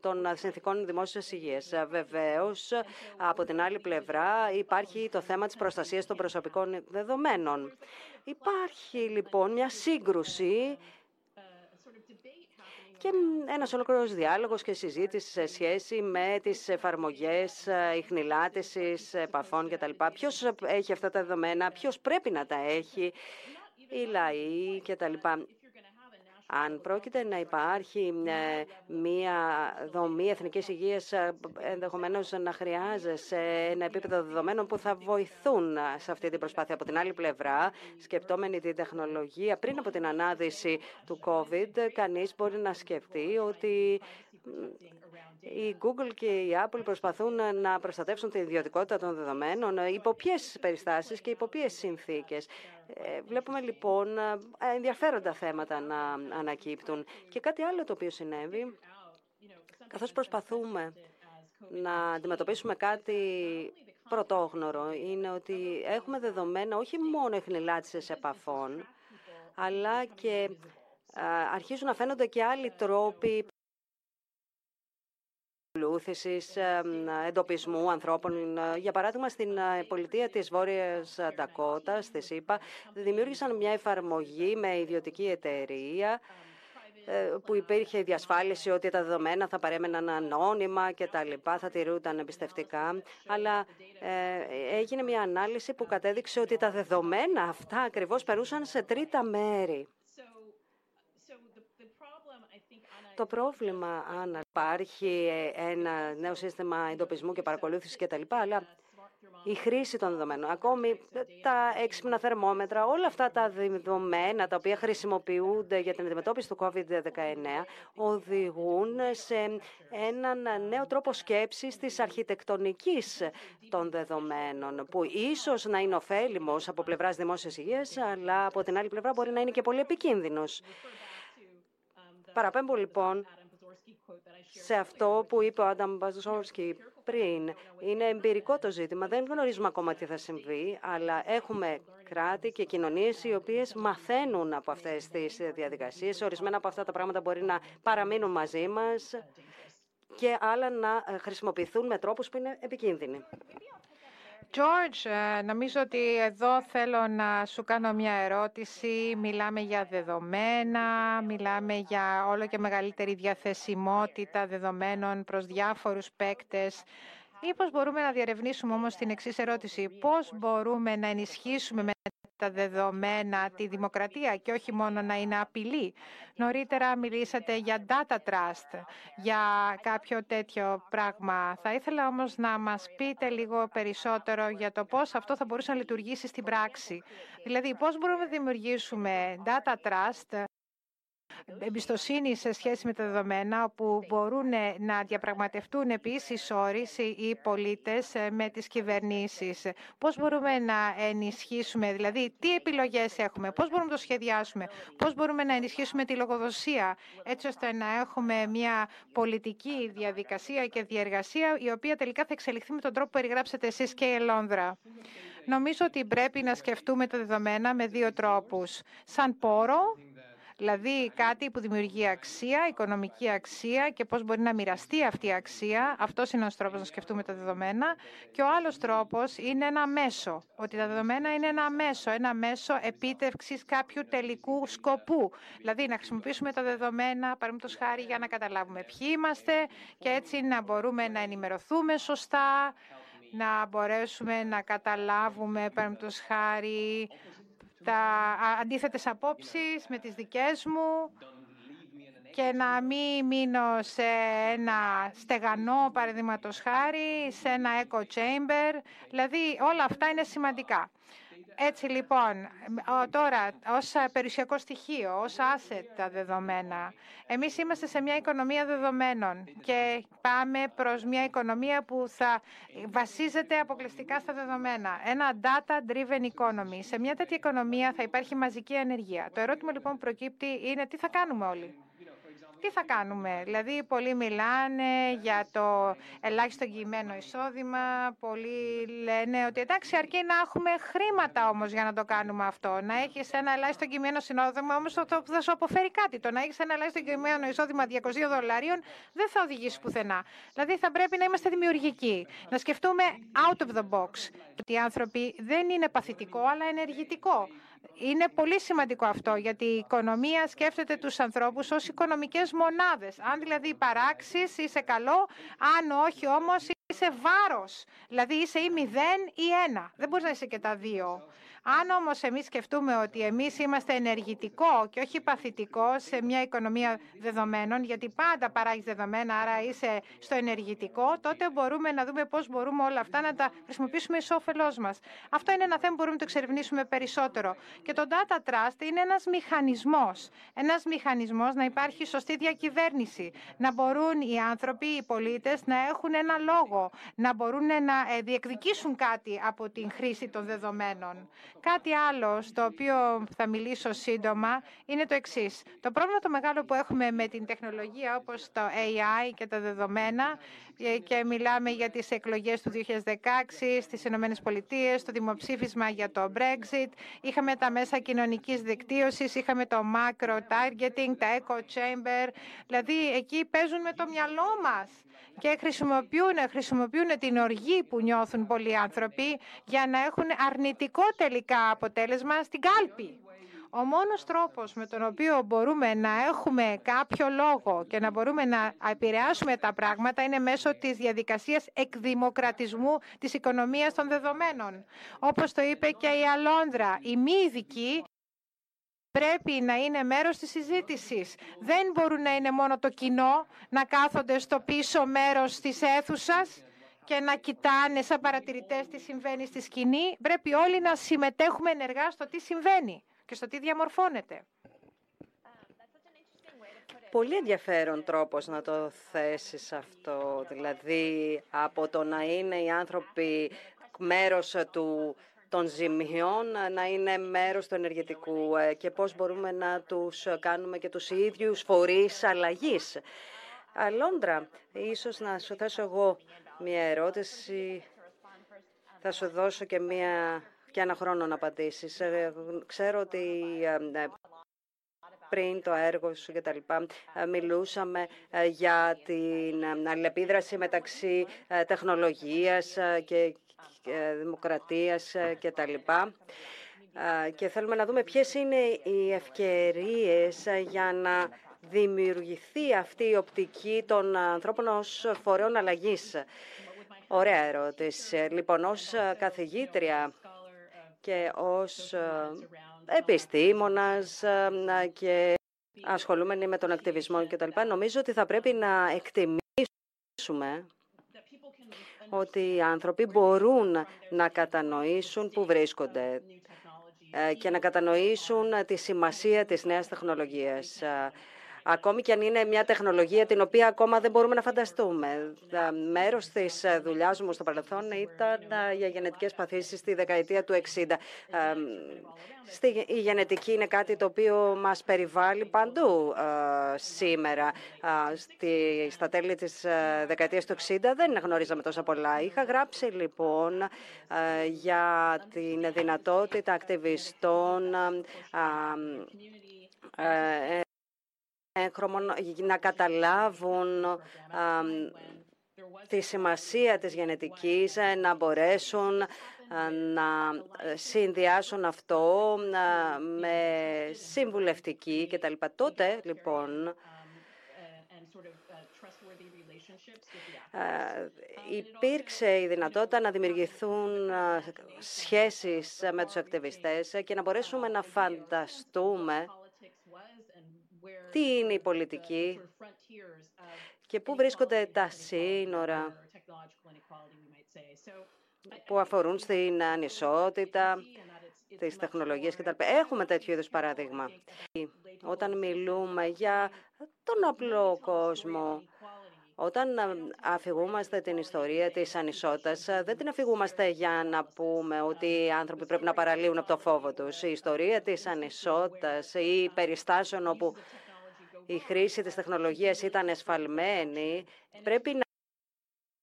των συνθήκων δημόσιας υγείας. Βεβαίως, από την άλλη πλευρά υπάρχει το θέμα της προστασίας των προσωπικών δεδομένων. Υπάρχει λοιπόν μια σύγκρουση και ένας ολόκληρος διάλογος και συζήτηση σε σχέση με τις εφαρμογές ιχνηλάτησης, επαφών κτλ. Ποιος έχει αυτά τα δεδομένα, ποιος πρέπει να τα έχει, οι λαοί κτλ. Αν πρόκειται να υπάρχει μία δομή εθνικής υγείας, ενδεχομένως να χρειάζεσαι ένα επίπεδο δεδομένων που θα βοηθούν σε αυτή την προσπάθεια. Από την άλλη πλευρά, σκεπτόμενη την τεχνολογία, πριν από την ανάδυση του COVID, κανείς μπορεί να σκεφτεί ότι η Google και η Apple προσπαθούν να προστατεύσουν την ιδιωτικότητα των δεδομένων υπό ποιες περιστάσεις και υπό ποιες συνθήκες. Ε, βλέπουμε λοιπόν ενδιαφέροντα θέματα να ανακύπτουν. Και κάτι άλλο το οποίο συνέβη, καθώς προσπαθούμε να αντιμετωπίσουμε κάτι πρωτόγνωρο, είναι ότι έχουμε δεδομένα όχι μόνο εχνηλάτησης επαφών, αλλά και αρχίζουν να φαίνονται και άλλοι τρόποι παρακολούθησης εντοπισμού ανθρώπων. Για παράδειγμα, στην ε, πολιτεία της Βόρειας Ντακότας, τη ΣΥΠΑ, δημιούργησαν μια εφαρμογή με ιδιωτική εταιρεία ε, που υπήρχε διασφάλιση ότι τα δεδομένα θα παρέμεναν ανώνυμα και τα λοιπά, θα τηρούνταν εμπιστευτικά. Αλλά ε, έγινε μια ανάλυση που κατέδειξε ότι τα δεδομένα αυτά ακριβώς περούσαν σε τρίτα μέρη. Το πρόβλημα, αν υπάρχει ένα νέο σύστημα εντοπισμού και παρακολούθησης κτλ., αλλά η χρήση των δεδομένων, ακόμη τα έξυπνα θερμόμετρα, όλα αυτά τα δεδομένα τα οποία χρησιμοποιούνται για την αντιμετώπιση του COVID-19 οδηγούν σε έναν νέο τρόπο σκέψης της αρχιτεκτονικής των δεδομένων, που ίσως να είναι ωφέλιμος από πλευράς δημόσιας υγείας, αλλά από την άλλη πλευρά μπορεί να είναι και πολύ επικίνδυνος. Παραπέμπω λοιπόν σε αυτό που είπε ο Άνταμ Μπαζόρσκι πριν. Είναι εμπειρικό το ζήτημα. Δεν γνωρίζουμε ακόμα τι θα συμβεί, αλλά έχουμε κράτη και κοινωνίες οι οποίες μαθαίνουν από αυτές τις διαδικασίες. Ορισμένα από αυτά τα πράγματα μπορεί να παραμείνουν μαζί μας και άλλα να χρησιμοποιηθούν με τρόπους που είναι επικίνδυνοι.
George, ε, νομίζω ότι εδώ θέλω να σου κάνω μια ερώτηση. Μιλάμε για δεδομένα, μιλάμε για όλο και μεγαλύτερη διαθεσιμότητα δεδομένων προς διάφορους παίκτες. Ή πώς μπορούμε να διαρευνήσουμε όμως την εξής ερώτηση. Πώς μπορούμε να ενισχύσουμε με τα δεδομένα τη δημοκρατία και όχι μόνο να είναι απειλή. Νωρίτερα μιλήσατε για data trust, για κάποιο τέτοιο πράγμα. Θα ήθελα όμως να μας πείτε λίγο περισσότερο για το πώς αυτό θα μπορούσε να λειτουργήσει στην πράξη. Δηλαδή, πώς μπορούμε να δημιουργήσουμε data trust εμπιστοσύνη σε σχέση με τα δεδομένα, όπου μπορούν να διαπραγματευτούν επίσης όρις οι πολίτες με τις κυβερνήσεις. Πώς μπορούμε να ενισχύσουμε, δηλαδή τι επιλογές έχουμε, πώς μπορούμε να το σχεδιάσουμε, πώς μπορούμε να ενισχύσουμε τη λογοδοσία, έτσι ώστε να έχουμε μια πολιτική διαδικασία και διεργασία, η οποία τελικά θα εξελιχθεί με τον τρόπο που περιγράψετε εσείς και η Λόνδρα. Νομίζω ότι πρέπει να σκεφτούμε τα δεδομένα με δύο τρόπους. Σαν πόρο, Δηλαδή κάτι που δημιουργεί αξία, οικονομική αξία και πώς μπορεί να μοιραστεί αυτή η αξία. Αυτός είναι ο τρόπος να σκεφτούμε τα δεδομένα. Και ο άλλος τρόπος είναι ένα μέσο. Ότι τα δεδομένα είναι ένα μέσο, ένα μέσο επίτευξης κάποιου τελικού σκοπού. Δηλαδή να χρησιμοποιήσουμε τα δεδομένα, παραδείγματος χάρη, για να καταλάβουμε ποιοι είμαστε και έτσι να μπορούμε να ενημερωθούμε σωστά, να μπορέσουμε να καταλάβουμε, παραδείγματος χάρη, τα αντίθετες απόψεις με τις δικές μου και να μην μείνω σε ένα στεγανό, παραδείγματος χάρη, σε ένα echo chamber. Δηλαδή όλα αυτά είναι σημαντικά. Έτσι λοιπόν, τώρα ως περιουσιακό στοιχείο, ως asset τα δεδομένα, εμείς είμαστε σε μια οικονομία δεδομένων και πάμε προς μια οικονομία που θα βασίζεται αποκλειστικά στα δεδομένα. Ένα data-driven economy. Σε μια τέτοια οικονομία θα υπάρχει μαζική ανεργία. Το ερώτημα λοιπόν που προκύπτει είναι τι θα κάνουμε όλοι τι θα κάνουμε; Δηλαδή, πολλοί μιλάνε για το ελάχιστο εγγυημένο εισόδημα. Πολλοί λένε ότι εντάξει, αρκεί να έχουμε χρήματα όμως για να το κάνουμε αυτό. Να έχεις ένα ελάχιστο εγγυημένο εισόδημα όμως θα σου αποφέρει κάτι. Το να έχεις ένα ελάχιστο εγγυημένο εισόδημα 200 δολαρίων δεν θα οδηγήσει πουθενά. Δηλαδή, θα πρέπει να είμαστε δημιουργικοί. Να σκεφτούμε out of the box. Ότι οι άνθρωποι δεν είναι παθητικό, αλλά ενεργητικό. Είναι πολύ σημαντικό αυτό, γιατί η οικονομία σκέφτεται τους ανθρώπους ως οικονομικές μονάδες. Αν δηλαδή παράξεις, είσαι καλό, αν όχι όμως είσαι βάρος. Δηλαδή είσαι ή μηδέν ή ένα. Δεν μπορείς να είσαι και τα δύο. Αν όμως εμείς σκεφτούμε ότι εμείς είμαστε ενεργητικό και όχι παθητικό σε μια οικονομία δεδομένων, γιατί πάντα παράγεις δεδομένα, άρα είσαι στο ενεργητικό, τότε μπορούμε να δούμε πώς μπορούμε όλα αυτά να τα χρησιμοποιήσουμε εις όφελός μας. Αυτό είναι ένα θέμα που μπορούμε να το εξερευνήσουμε περισσότερο. Και το Data Trust είναι ένας μηχανισμός. Ένας μηχανισμός να υπάρχει σωστή διακυβέρνηση, να μπορούν οι άνθρωποι, οι πολίτες να έχουν ένα λόγο, να μπορούν να ε, διεκδικήσουν κάτι από την χρήση των δεδομένων. Κάτι άλλο στο οποίο θα μιλήσω σύντομα είναι το εξής. Το πρόβλημα το μεγάλο που έχουμε με την τεχνολογία όπως το AI και τα δεδομένα ε, και μιλάμε για τις εκλογές του 2016 στις Ηνωμένες Πολιτείες, το δημοψήφισμα για το Brexit, είχαμε τα μέσα κοινωνικής δικτύωσης, είχαμε το macro targeting, τα echo chamber, δηλαδή εκεί παίζουν με το μυαλό μας και χρησιμοποιούν, χρησιμοποιούν την οργή που νιώθουν πολλοί άνθρωποι για να έχουν αρνητικό τελικά αποτέλεσμα στην κάλπη. Ο μόνος τρόπος με τον οποίο μπορούμε να έχουμε κάποιο λόγο και να μπορούμε να επηρεάσουμε τα πράγματα είναι μέσω της διαδικασίας εκδημοκρατισμού της οικονομίας των δεδομένων. Όπως το είπε και η Αλόνδρα, οι μη ειδικοί πρέπει να είναι μέρος της συζήτησης. Δεν μπορούν να είναι μόνο το κοινό, να κάθονται στο πίσω μέρος της αίθουσας και να κοιτάνε σαν παρατηρητές τι συμβαίνει στη σκηνή. Πρέπει όλοι να συμμετέχουμε ενεργά στο τι συμβαίνει και στο τι διαμορφώνεται.
Πολύ ενδιαφέρον τρόπος να το θέσεις αυτό, δηλαδή από το να είναι οι άνθρωποι μέρος του των ζημιών να είναι μέρος του ενεργετικού ε, και πώς μπορούμε να τους κάνουμε και τους ίδιους φορείς αλλαγής. Αλόντρα, ίσως να σου θέσω εγώ μια ερώτηση. Θα σου δώσω και, μια, και ένα χρόνο να απαντήσεις. Ε, ξέρω ότι ε, πριν το έργο σου και τα λοιπά, μιλούσαμε για την αλληλεπίδραση μεταξύ τεχνολογίας και δημοκρατίας και τα λοιπά και θέλουμε να δούμε ποιες είναι οι ευκαιρίες για να δημιουργηθεί αυτή η οπτική των ανθρώπων ως φορέων αλλαγής. Ωραία ερώτηση. Λοιπόν, ως καθηγήτρια και ως επιστήμονας και ασχολούμενοι με τον ακτιβισμό και τα λοιπά, νομίζω ότι θα πρέπει να εκτιμήσουμε ότι οι άνθρωποι μπορούν να κατανοήσουν που βρίσκονται ε, και να κατανοήσουν τη σημασία της νέας τεχνολογίας. Ε, ακόμη και αν είναι μια τεχνολογία την οποία ακόμα δεν μπορούμε να φανταστούμε. Ε, μέρος της δουλειάς μου στο παρελθόν ήταν για γενετικές παθήσεις στη δεκαετία του 60. Η γενετική είναι κάτι το οποίο μας περιβάλλει παντού σήμερα. Στα τέλη της δεκαετίας του 60 δεν γνωρίζαμε τόσα πολλά. Είχα γράψει λοιπόν για την δυνατότητα ακτιβιστών ε, να καταλάβουν τη σημασία της γενετικής, ε, να μπορέσουν ε, να συνδυάσουν αυτό με συμβουλευτική κτλ. Τότε, λοιπόν, υπήρξε η δυνατότητα να δημιουργηθούν σχέσεις με τους ακτιβιστές και να μπορέσουμε να φανταστούμε τι είναι η πολιτική; Και πού βρίσκονται τα σύνορα που αφορούν στην ανισότητα, τις τεχνολογίες κτλ. Έχουμε τέτοιο είδους παράδειγμα. Όταν μιλούμε για τον απλό κόσμο, όταν αφηγούμαστε την ιστορία της ανισότητας, δεν την αφηγούμαστε για να πούμε ότι οι άνθρωποι πρέπει να παραλύουν από το φόβο τους. Η ιστορία της ανισότητας ή περιστάσεων όπου η χρήση της τεχνολογίας ήταν εσφαλμένη, πρέπει να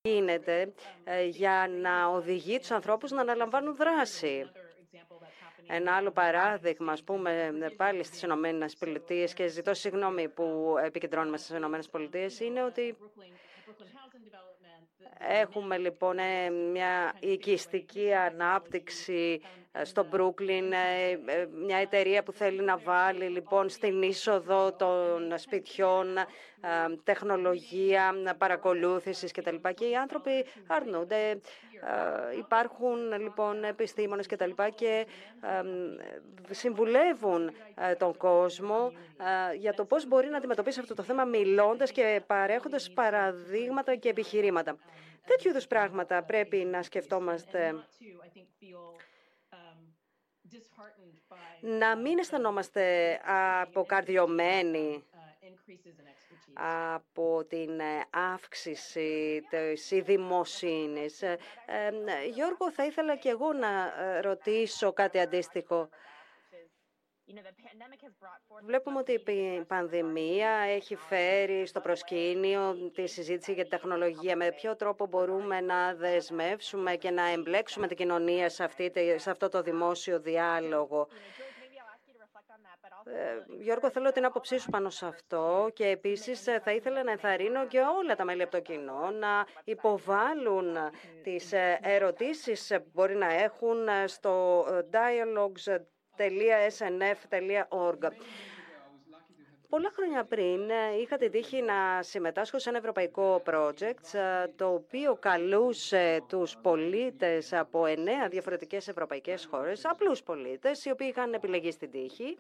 γίνεται ε, για να οδηγεί τους ανθρώπους να αναλαμβάνουν δράση. Ένα άλλο παράδειγμα, ας πούμε, πάλι στις Ηνωμένες Πολιτείες και ζητώ συγγνώμη που επικεντρώνουμε στις Ηνωμένες Πολιτείες, είναι ότι έχουμε λοιπόν ε, μια οικιστική ανάπτυξη στο Μπρούκλιν, ε, ε, μια εταιρεία που θέλει να βάλει λοιπόν στην είσοδο των σπιτιών ε, τεχνολογία παρακολούθησης κτλ. Και οι άνθρωποι αρνούνται. Υπάρχουν λοιπόν επιστήμονες κτλ. και συμβουλεύουν τον κόσμο για το πώς μπορεί να αντιμετωπίσει αυτό το θέμα μιλώντας και παρέχοντας παραδείγματα και επιχειρήματα. Τέτοιου είδους πράγματα πρέπει να σκεφτόμαστε να μην αισθανόμαστε αποκαρδιωμένοι από την αύξηση της δημοσύνης. Ε, Γιώργο, θα ήθελα και εγώ να ρωτήσω κάτι αντίστοιχο. Βλέπουμε ότι η πανδημία έχει φέρει στο προσκήνιο τη συζήτηση για τη τεχνολογία. Με ποιο τρόπο μπορούμε να δεσμεύσουμε και να εμπλέξουμε την κοινωνία σε, αυτή, σε αυτό το δημόσιο διάλογο; Ε, Γιώργο, θέλω την άποψή σου πάνω σε αυτό και επίσης ε, θα ήθελα να ενθαρρύνω και όλα τα μέλη από το κοινό να υποβάλουν τις ε, ερωτήσεις που μπορεί να έχουν στο dialogues .snf.org. Πολλά χρόνια πριν ε, είχα την τύχη να συμμετάσχω σε ένα ευρωπαϊκό project ε, το οποίο καλούσε τους πολίτες από εννέα διαφορετικές ευρωπαϊκές χώρες, απλούς πολίτες, οι οποίοι είχαν επιλεγεί στην τύχη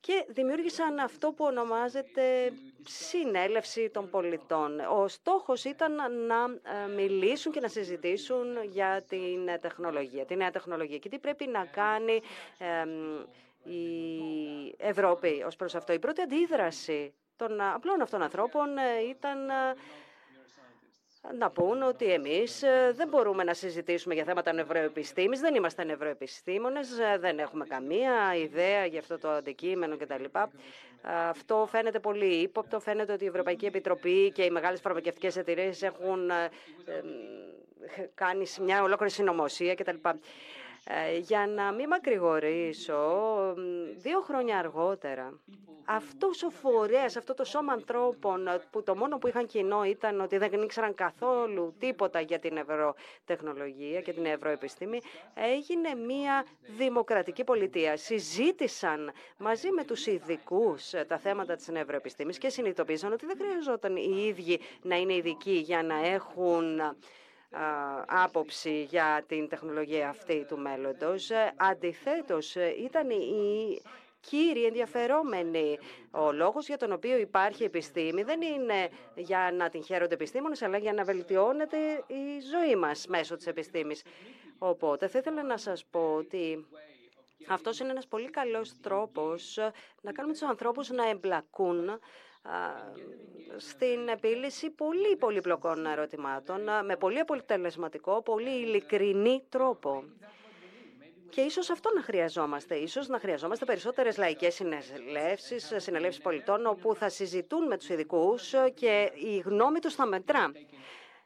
και δημιούργησαν αυτό που ονομάζεται συνέλευση των πολιτών. Ο στόχος ήταν να ε, μιλήσουν και να συζητήσουν για την τεχνολογία, τη νέα τεχνολογία και τι πρέπει να κάνει η Ευρώπη ως προς αυτό. Η πρώτη αντίδραση των απλών αυτών ανθρώπων ε, ήταν να πούν ότι εμείς ε, δεν μπορούμε να συζητήσουμε για θέματα νευροεπιστήμης, δεν είμαστε νευροεπιστήμονες, ε, δεν έχουμε καμία ιδέα για αυτό το αντικείμενο κτλ. Αυτό φαίνεται πολύ ύποπτο. Φαίνεται ότι η Ευρωπαϊκή Επιτροπή και οι μεγάλες φαρμακευτικές εταιρείες έχουν ε, κάνει μια ολόκληρη συνωμοσία κτλ. Για να μην μακρηγορήσω, δύο χρόνια αργότερα αυτός ο φορέας, αυτό το σώμα ανθρώπων που το μόνο που είχαν κοινό ήταν ότι δεν ήξεραν καθόλου τίποτα για την ευρωτεχνολογία και την ευρωεπιστήμη, έγινε μια δημοκρατική πολιτεία. Συζήτησαν μαζί με τους ειδικούς τα θέματα της ευρωεπιστήμης και συνειδητοποίησαν ότι δεν χρειαζόταν οι ίδιοι να είναι ειδικοί για να έχουν άποψη για την τεχνολογία αυτή του μέλλοντος. Αντιθέτως, ήταν η κύριοι ενδιαφερόμενοι. Ο λόγος για τον οποίο υπάρχει επιστήμη δεν είναι για να την χαίρονται επιστήμονες, αλλά για να βελτιώνεται η ζωή μας μέσω της επιστήμης. Οπότε θα ήθελα να σας πω ότι αυτός είναι ένας πολύ καλός τρόπος να κάνουμε τους ανθρώπους να εμπλακούν στην επίλυση πολύ πολύπλοκων ερωτημάτων με πολύ αποτελεσματικό, πολύ ειλικρινή τρόπο. Και ίσως αυτό να χρειαζόμαστε. Ίσως να χρειαζόμαστε περισσότερες λαϊκές συνελεύσεις, συνελεύσεις πολιτών, όπου θα συζητούν με τους ειδικούς και η γνώμη τους θα μετρά.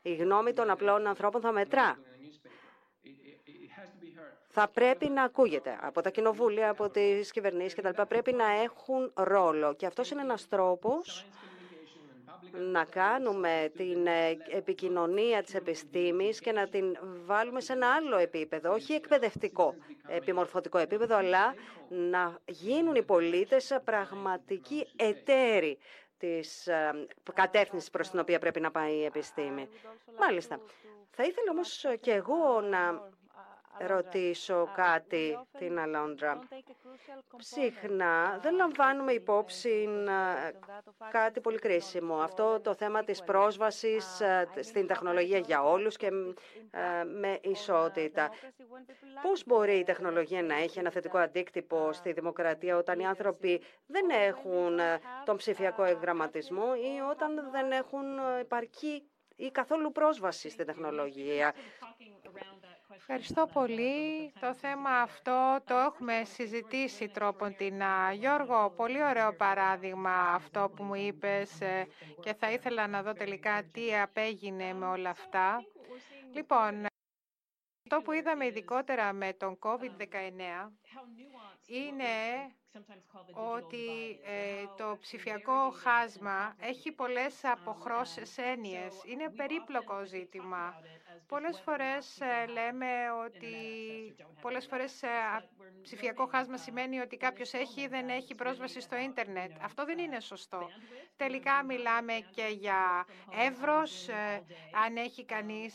Η γνώμη των απλών ανθρώπων θα μετρά. Θα πρέπει να ακούγεται από τα κοινοβούλια, από τις κυβερνήσεις κτλ. Πρέπει να έχουν ρόλο. Και αυτός είναι ένας τρόπος να κάνουμε την ε, επικοινωνία της επιστήμης και να την βάλουμε σε ένα άλλο επίπεδο, όχι εκπαιδευτικό, επιμορφωτικό επίπεδο, αλλά να γίνουν οι πολίτες πραγματικοί εταίροι της ε, κατεύθυνσης προς την οποία πρέπει να πάει η επιστήμη. Μάλιστα. Θα ήθελα όμως και εγώ να ρωτήσω κάτι την Αλόντρα. Συχνά δεν λαμβάνουμε υπόψη κάτι πολύ κρίσιμο. Αυτό το θέμα της πρόσβασης στην τεχνολογία για όλους και με ισότητα. Πώς μπορεί η τεχνολογία να έχει ένα θετικό αντίκτυπο στη δημοκρατία όταν οι άνθρωποι δεν έχουν τον ψηφιακό εγγραμματισμό ή όταν δεν έχουν επαρκή ή καθόλου πρόσβαση στην τεχνολογία.
Ευχαριστώ πολύ. Το θέμα αυτό το έχουμε συζητήσει τρόπον την Γιώργο, πολύ ωραίο παράδειγμα αυτό που μου είπες ε, και θα ήθελα να δω τελικά τι απέγινε με όλα αυτά. Λοιπόν, αυτό που είδαμε ειδικότερα με τον COVID-19 είναι ότι ε, το ψηφιακό χάσμα έχει πολλές αποχρώσεις έννοιες. Είναι περίπλοκο ζήτημα. Πολλές φορές ε, λέμε ότι πολλές φορές ε, ψηφιακό χάσμα σημαίνει ότι κάποιος έχει ή δεν έχει πρόσβαση στο ίντερνετ. Αυτό δεν είναι σωστό. Τελικά μιλάμε και για εύρος, ε, αν έχει κανείς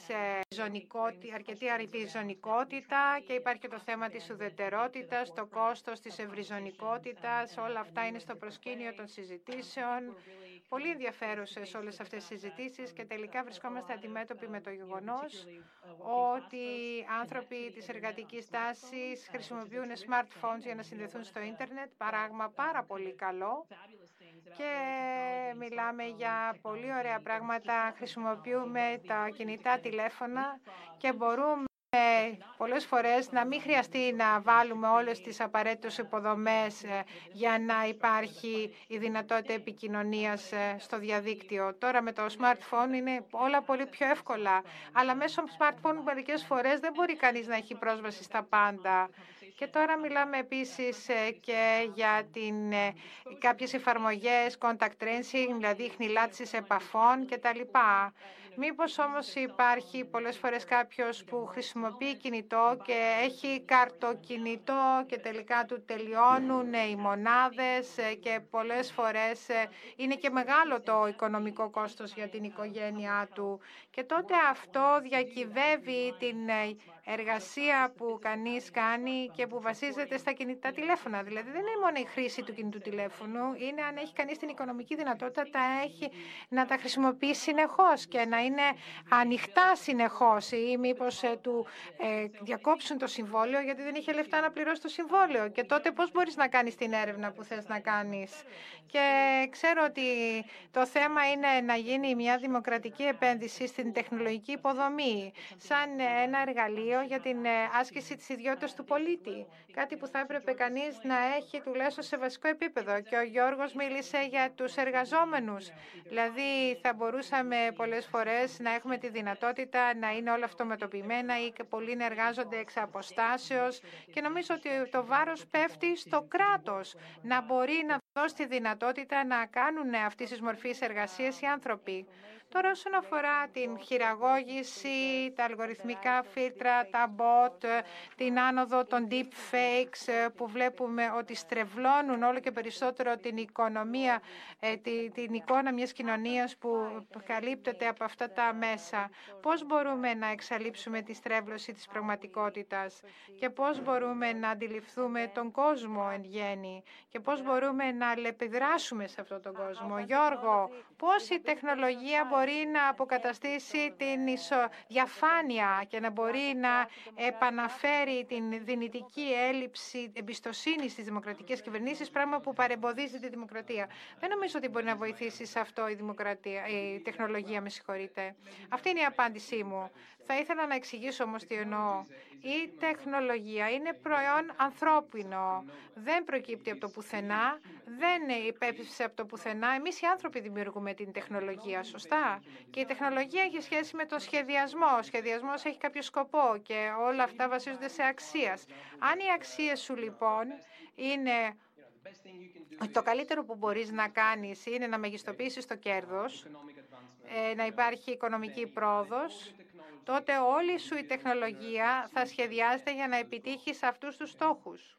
αρκετή αριθμιζωνικότητα και υπάρχει και το θέμα της ουδετερότητας, το κόστος της ευρυζωνικότητας, όλα αυτά είναι στο προσκήνιο των συζητήσεων πολύ ενδιαφέρουσες όλες αυτές τις συζητήσεις και τελικά βρισκόμαστε αντιμέτωποι με το γεγονός ότι άνθρωποι της εργατικής τάσης χρησιμοποιούν smartphones για να συνδεθούν στο ίντερνετ, παράγμα πάρα πολύ καλό. Και μιλάμε για πολύ ωραία πράγματα. Χρησιμοποιούμε τα κινητά τηλέφωνα και μπορούμε ε, πολλές φορές να μην χρειαστεί να βάλουμε όλες τις απαραίτητες υποδομές ε, για να υπάρχει η δυνατότητα επικοινωνίας ε, στο διαδίκτυο. Τώρα με το smartphone είναι όλα πολύ πιο εύκολα, αλλά μέσω smartphone μερικές φορές δεν μπορεί κανείς να έχει πρόσβαση στα πάντα. Και τώρα μιλάμε επίσης και για την, κάποιες εφαρμογές contact tracing, δηλαδή χνηλάτησης επαφών κτλ. Μήπως όμως υπάρχει πολλές φορές κάποιος που χρησιμοποιεί κινητό και έχει καρτοκινητό και τελικά του τελειώνουν οι μονάδες και πολλές φορές είναι και μεγάλο το οικονομικό κόστος για την οικογένειά του. Και τότε αυτό διακυβεύει την εργασία που κανείς κάνει και που βασίζεται στα κινητά τηλέφωνα. Δηλαδή δεν είναι μόνο η χρήση του κινητού τηλέφωνου, είναι αν έχει κανείς την οικονομική δυνατότητα τα έχει να τα χρησιμοποιεί συνεχώς και να είναι ανοιχτά συνεχώς ή μήπως ε, του ε, διακόψουν το συμβόλαιο γιατί δεν είχε λεφτά να πληρώσει το συμβόλαιο. Και τότε πώς μπορείς να κάνεις την έρευνα που θες να κάνεις. Και ξέρω ότι το θέμα είναι να γίνει μια δημοκρατική επένδυση στην τεχνολογική υποδομή, σαν ένα εργαλείο για την ε, άσκηση της ιδιότητας του πολίτη. Κάτι που θα έπρεπε κανείς να έχει τουλάχιστον σε βασικό επίπεδο. Και ο Γιώργος μίλησε για τους εργαζόμενους. Δηλαδή θα μπορούσαμε πολλές φορές να έχουμε τη δυνατότητα να είναι όλα αυτοματοποιημένα ή και πολλοί να εργάζονται εξ αποστάσεως. Και νομίζω ότι το βάρος πέφτει στο κράτος να μπορεί να δώσει τη δυνατότητα να κάνουν αυτής της μορφής εργασίες οι άνθρωποι. Τώρα όσον αφορά την χειραγώγηση, τα αλγοριθμικά φίλτρα, τα bot, την άνοδο των deep fakes που βλέπουμε ότι στρεβλώνουν όλο και περισσότερο την οικονομία, ε, την εικόνα μιας κοινωνίας που καλύπτεται από αυτά τα μέσα. Πώς μπορούμε να εξαλείψουμε τη στρέβλωση της πραγματικότητας και πώς μπορούμε να αντιληφθούμε τον κόσμο εν γέννη και πώς μπορούμε να αλληλεπιδράσουμε σε αυτόν τον κόσμο. Γιώργο, πώς η τεχνολογία μπορεί να αποκαταστήσει την διαφάνεια και να μπορεί να επαναφέρει την δυνητική έλλειψη εμπιστοσύνης στις δημοκρατικές κυβερνήσεις, πράγμα που παρεμποδίζει τη δημοκρατία. Δεν νομίζω ότι μπορεί να βοηθήσει σε αυτό η, δημοκρατία, η τεχνολογία, με συγχωρείτε. Αυτή είναι η απάντησή μου. Θα ήθελα να εξηγήσω όμως τι εννοώ. Η τεχνολογία είναι προϊόν ανθρώπινο. Δεν προκύπτει από το πουθενά, δεν υπέπεψε από το πουθενά. Εμείς οι άνθρωποι δημιουργούμε την τεχνολογία, σωστά; Και η τεχνολογία έχει σχέση με το σχεδιασμό. Ο σχεδιασμός έχει κάποιο σκοπό και όλα αυτά βασίζονται σε αξίας. Αν οι αξίες σου λοιπόν είναι το καλύτερο που μπορείς να κάνεις είναι να μεγιστοποιήσεις το κέρδος, ε, να υπάρχει οικονομική πρόοδος, τότε όλη σου η τεχνολογία θα σχεδιάζεται για να επιτύχεις αυτούς τους στόχους.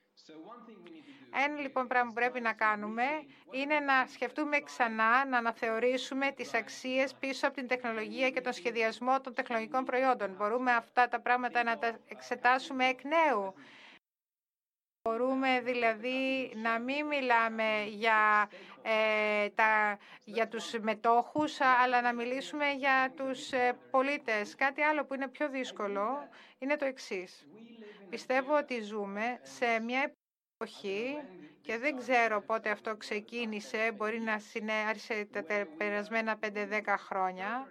Ένα λοιπόν πράγμα που πρέπει να κάνουμε είναι να σκεφτούμε ξανά, να αναθεωρήσουμε τις αξίες πίσω από την τεχνολογία και τον σχεδιασμό των τεχνολογικών προϊόντων. Μπορούμε αυτά τα πράγματα να τα εξετάσουμε εκ νέου. Μπορούμε δηλαδή να μην μιλάμε για, ε, τα, για τους μετόχους, αλλά να μιλήσουμε για τους ε, πολίτες. Κάτι άλλο που είναι πιο δύσκολο είναι το εξής. Πιστεύω ότι ζούμε σε μια εποχή και δεν ξέρω πότε αυτό ξεκίνησε, μπορεί να συνέρχεται τα περασμένα 5-10 χρόνια,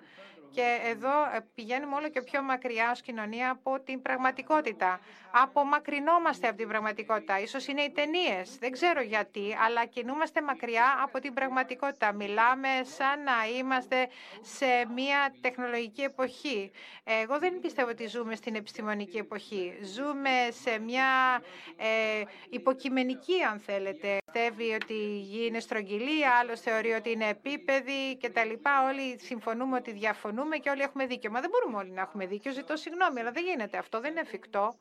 και εδώ ε, πηγαίνουμε όλο και πιο μακριά ως κοινωνία από την πραγματικότητα. Απομακρυνόμαστε από την πραγματικότητα. Ίσως είναι οι ταινίες, δεν ξέρω γιατί, αλλά κινούμαστε μακριά από την πραγματικότητα. Μιλάμε σαν να είμαστε σε μια τεχνολογική εποχή. Εγώ δεν πιστεύω ότι ζούμε στην επιστημονική εποχή. Ζούμε σε μια ε, υποκειμενική, αν θέλετε. Πιστεύει ότι είναι στρογγυλή, άλλος θεωρεί ότι είναι επίπεδη κτλ. Όλοι συμφωνούμε ότι διαφωνούμε και όλοι έχουμε δίκιο. Μα δεν μπορούμε όλοι να έχουμε δίκιο. Ζητώ συγγνώμη, αλλά δεν γίνεται αυτό. Δεν είναι εφικτό.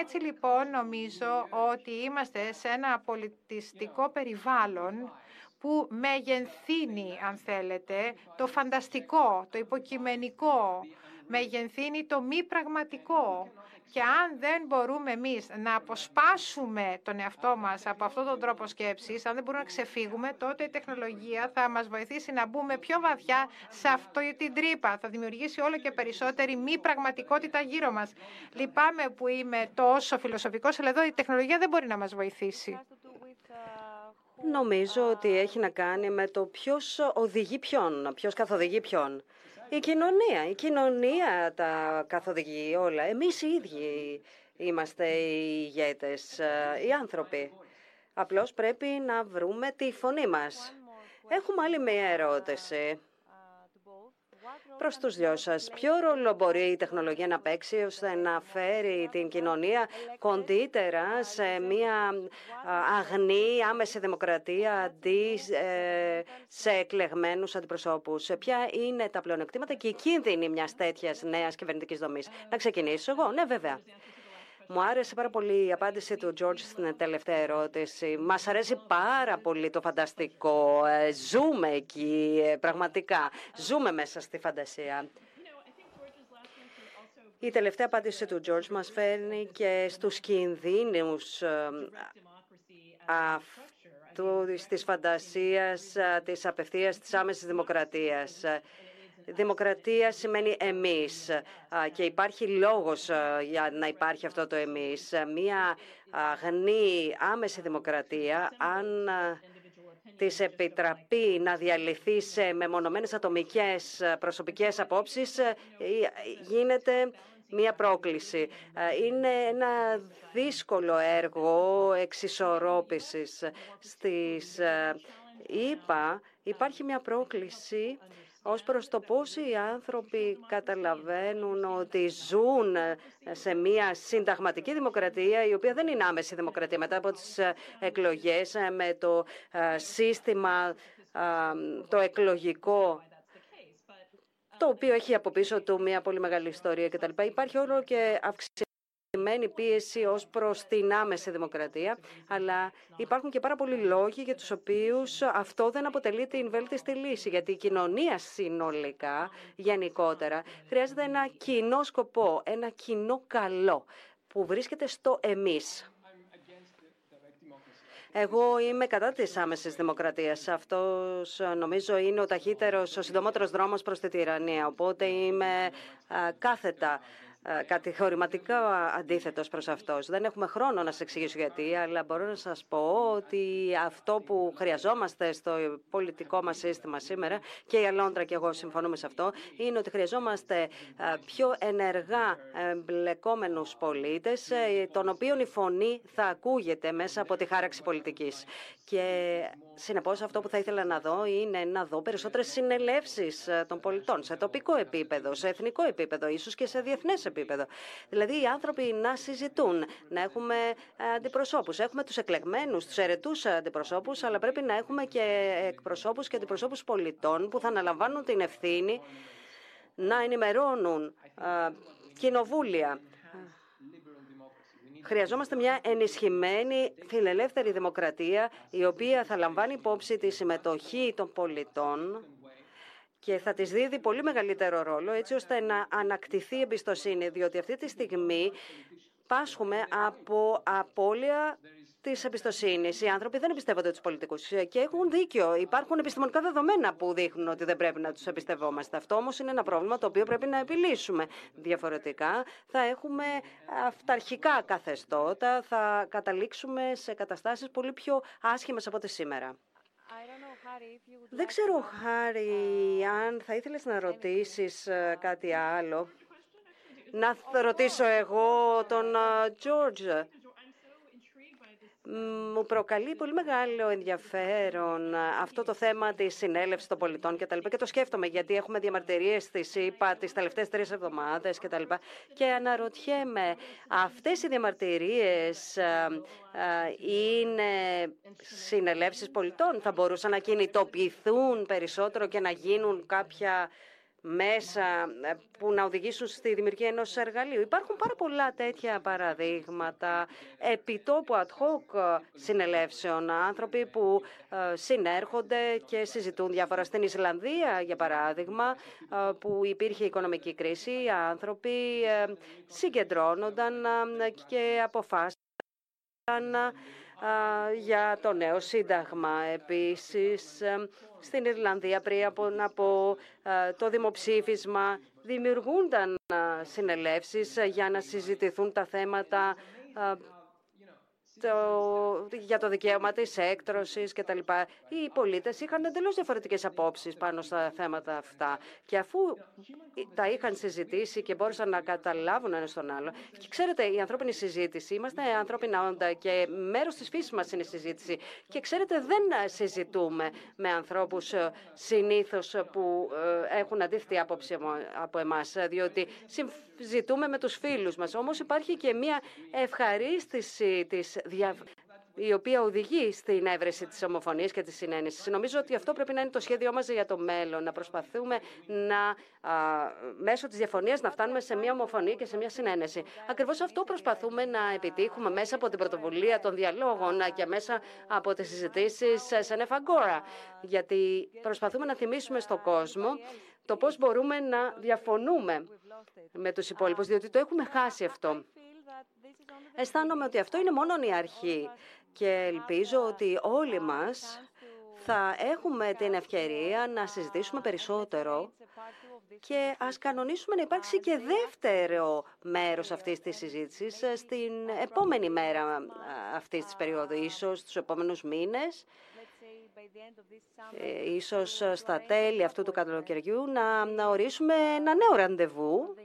Έτσι λοιπόν νομίζω ότι είμαστε σε ένα πολιτιστικό περιβάλλον που μεγενθύνει, αν θέλετε, το φανταστικό, το υποκειμενικό, μεγενθύνει το μη πραγματικό. Και αν δεν μπορούμε εμείς να αποσπάσουμε τον εαυτό μας από αυτόν τον τρόπο σκέψης, αν δεν μπορούμε να ξεφύγουμε, τότε η τεχνολογία θα μας βοηθήσει να μπούμε πιο βαθιά σε αυτή την τρύπα. Θα δημιουργήσει όλο και περισσότερη μη πραγματικότητα γύρω μας. Λυπάμαι που είμαι τόσο φιλοσοφικός, αλλά εδώ η τεχνολογία δεν μπορεί να μας βοηθήσει.
Νομίζω ότι έχει να κάνει με το ποιος οδηγεί ποιον, ποιος καθοδηγεί ποιον. Η κοινωνία, η κοινωνία τα καθοδηγεί όλα. Εμείς οι ίδιοι είμαστε οι ηγέτες, ε, οι άνθρωποι. Απλώς πρέπει να βρούμε τη φωνή μας. Έχουμε άλλη μία ερώτηση προς τους δυο σας. Ποιο ρόλο μπορεί η τεχνολογία να παίξει ώστε να φέρει την κοινωνία κοντύτερα σε μια αγνή άμεση δημοκρατία αντί ε, σε εκλεγμένους αντιπροσώπους. Ποια είναι τα πλεονεκτήματα και οι κίνδυνοι μιας τέτοιας νέας κυβερνητικής δομής. Να ξεκινήσω εγώ. Ναι, βέβαια. Μου άρεσε πάρα πολύ η απάντηση του George στην τελευταία ερώτηση. Μας αρέσει πάρα πολύ το φανταστικό. Ε, ζούμε εκεί, ε, πραγματικά. Ζούμε μέσα στη φαντασία. Η τελευταία απάντηση του George μας φέρνει και στους κινδύνους αυτού της φαντασίας της απευθείας της άμεσης δημοκρατίας. Δημοκρατία σημαίνει εμείς και υπάρχει λόγος για να υπάρχει αυτό το εμείς. Μία αγνή άμεση δημοκρατία, αν της επιτραπεί να διαλυθεί σε μεμονωμένες ατομικές προσωπικές απόψεις, γίνεται μία πρόκληση. Είναι ένα δύσκολο έργο εξισορρόπησης στις ΗΠΑ. Υπάρχει μια πρόκληση ως προς το πώς οι άνθρωποι καταλαβαίνουν ότι ζουν σε μια συνταγματική δημοκρατία η οποία δεν είναι άμεση δημοκρατία μετά από τις εκλογές με το σύστημα το εκλογικό το οποίο έχει από πίσω του μια πολύ μεγάλη ιστορία κτλ. Υπάρχει όλο και αυξημένη πίεση ως προς την άμεση δημοκρατία, αλλά υπάρχουν και πάρα πολλοί λόγοι για τους οποίους αυτό δεν αποτελεί την βέλτιστη λύση, γιατί η κοινωνία συνολικά, γενικότερα, χρειάζεται ένα κοινό σκοπό, ένα κοινό καλό που βρίσκεται στο εμείς. Εγώ είμαι κατά της άμεσης δημοκρατίας. Αυτός νομίζω είναι ο ταχύτερος, ο συντομότερος δρόμος προς τη τυραννία. Οπότε είμαι κάθετα ε, κατηγορηματικά αντίθετος προς αυτός. Δεν έχουμε χρόνο να σας εξηγήσω γιατί, αλλά μπορώ να σας πω ότι αυτό που χρειαζόμαστε στο πολιτικό μας σύστημα σήμερα, και η Αλόντρα και εγώ συμφωνούμε σε αυτό, είναι ότι χρειαζόμαστε ε, πιο ενεργά εμπλεκόμενους πολίτες, ε, των οποίων η φωνή θα ακούγεται μέσα από τη χάραξη πολιτικής. Και συνεπώς αυτό που θα ήθελα να δω είναι να δω περισσότερες συνελεύσεις των πολιτών σε τοπικό επίπεδο, σε εθνικό επίπεδο, ίσως και σε διεθνές επίπεδο επίπεδο. Δηλαδή οι άνθρωποι να συζητούν, να έχουμε αντιπροσώπους. Έχουμε τους εκλεγμένους, τους αιρετούς αντιπροσώπους, αλλά πρέπει να έχουμε και εκπροσώπους και αντιπροσώπους πολιτών που θα αναλαμβάνουν την ευθύνη να ενημερώνουν κοινοβούλια. Χρειαζόμαστε μια ενισχυμένη φιλελεύθερη δημοκρατία η οποία θα λαμβάνει υπόψη τη συμμετοχή των πολιτών και θα της δίδει πολύ μεγαλύτερο ρόλο έτσι ώστε να ανακτηθεί εμπιστοσύνη, διότι αυτή τη στιγμή πάσχουμε από απώλεια της εμπιστοσύνης. Οι άνθρωποι δεν εμπιστεύονται τους πολιτικούς και έχουν δίκιο. Υπάρχουν επιστημονικά δεδομένα που δείχνουν ότι δεν πρέπει να τους εμπιστευόμαστε. Αυτό όμως είναι ένα πρόβλημα το οποίο πρέπει να επιλύσουμε. Διαφορετικά θα έχουμε αυταρχικά καθεστώτα, θα καταλήξουμε σε καταστάσεις πολύ πιο άσχημες από ό,τι σήμερα. Δεν ξέρω, Χάρη, αν θα ήθελες να ρωτήσεις ε, κάτι άλλο. Να ρωτήσω εγώ τον Τζόρτζ. Μου προκαλεί πολύ μεγάλο ενδιαφέρον αυτό το θέμα της συνέλευσης των πολιτών κτλ. Και, και το σκέφτομαι γιατί έχουμε διαμαρτυρίες στη ΣΥΠΑ τις τελευταίες τρεις εβδομάδες κτλ. Και, και αναρωτιέμαι, αυτές οι διαμαρτυρίες είναι συνελεύσεις πολιτών, θα μπορούσαν να κινητοποιηθούν περισσότερο και να γίνουν κάποια μέσα ε, που να οδηγήσουν στη δημιουργία ενός εργαλείου. Υπάρχουν πάρα πολλά τέτοια παραδείγματα επιτόπου ad hoc συνελεύσεων. Άνθρωποι που ε, συνέρχονται και συζητούν διάφορα. Στην Ισλανδία, για παράδειγμα, ε, που υπήρχε οικονομική κρίση, οι άνθρωποι συγκεντρώνονταν και αποφάσισαν για το νέο σύνταγμα. Επίσης, στην Ιρλανδία πριν από το δημοψήφισμα δημιουργούνταν συνελεύσεις για να συζητηθούν τα θέματα το, για το δικαίωμα της έκτρωσης κτλ. Οι πολίτες είχαν εντελώς διαφορετικές απόψεις πάνω στα θέματα αυτά. Και αφού τα είχαν συζητήσει και μπόρεσαν να καταλάβουν ένα τον άλλο. Και ξέρετε, η ανθρώπινη συζήτηση, είμαστε ανθρώπινα όντα και μέρος της φύσης μας είναι η συζήτηση. Και ξέρετε, δεν συζητούμε με ανθρώπους ε, συνήθως που ε, έχουν αντίθετη άποψη από εμάς, διότι συζητούμε με τους φίλους μας. Όμως υπάρχει και μια ευχαρίστηση της δια... η οποία οδηγεί στην έβρεση της ομοφωνίας και της συνένεσης. Νομίζω ότι αυτό πρέπει να είναι το σχέδιό μας για το μέλλον, να προσπαθούμε να, α, μέσω της διαφωνίας να φτάνουμε σε μια ομοφωνία και σε μια συνένεση. Ακριβώς αυτό προσπαθούμε να επιτύχουμε μέσα από την πρωτοβουλία των διαλόγων και μέσα από τις συζητήσεις σε Νεφαγκόρα. Γιατί προσπαθούμε να θυμίσουμε στον κόσμο το πώς μπορούμε να διαφωνούμε με τους υπόλοιπους, διότι το έχουμε χάσει αυτό. Αισθάνομαι ότι αυτό είναι μόνο η αρχή και ελπίζω ότι όλοι μας θα έχουμε την ευκαιρία να συζητήσουμε περισσότερο και ας κανονίσουμε να υπάρξει και δεύτερο μέρος αυτής της συζήτησης ε, στην επόμενη μέρα ε, αυτής της περίοδου, ίσως στους επόμενους μήνες, ε, ίσως στα τέλη αυτού του καλοκαιριού, να, να ορίσουμε ένα νέο ραντεβού. ε,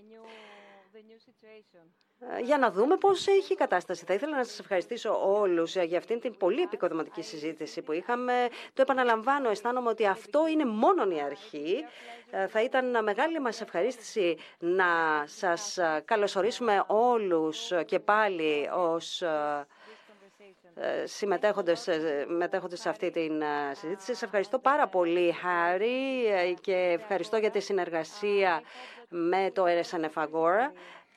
για να δούμε πώς έχει η κατάσταση. Θα ήθελα να σας ευχαριστήσω όλους για αυτήν την πολύ επικοδοματική συζήτηση που είχαμε. Το επαναλαμβάνω, αισθάνομαι ότι αυτό είναι μόνο η αρχή. Ε, θα ήταν μεγάλη μας ευχαρίστηση να σας καλωσορίσουμε όλους και πάλι ως ε, συμμετέχοντες, συμμετέχοντες σε αυτή την συζήτηση. Σας ευχαριστώ πάρα πολύ, Χάρη, και ευχαριστώ για τη συνεργασία με το RSNF Agora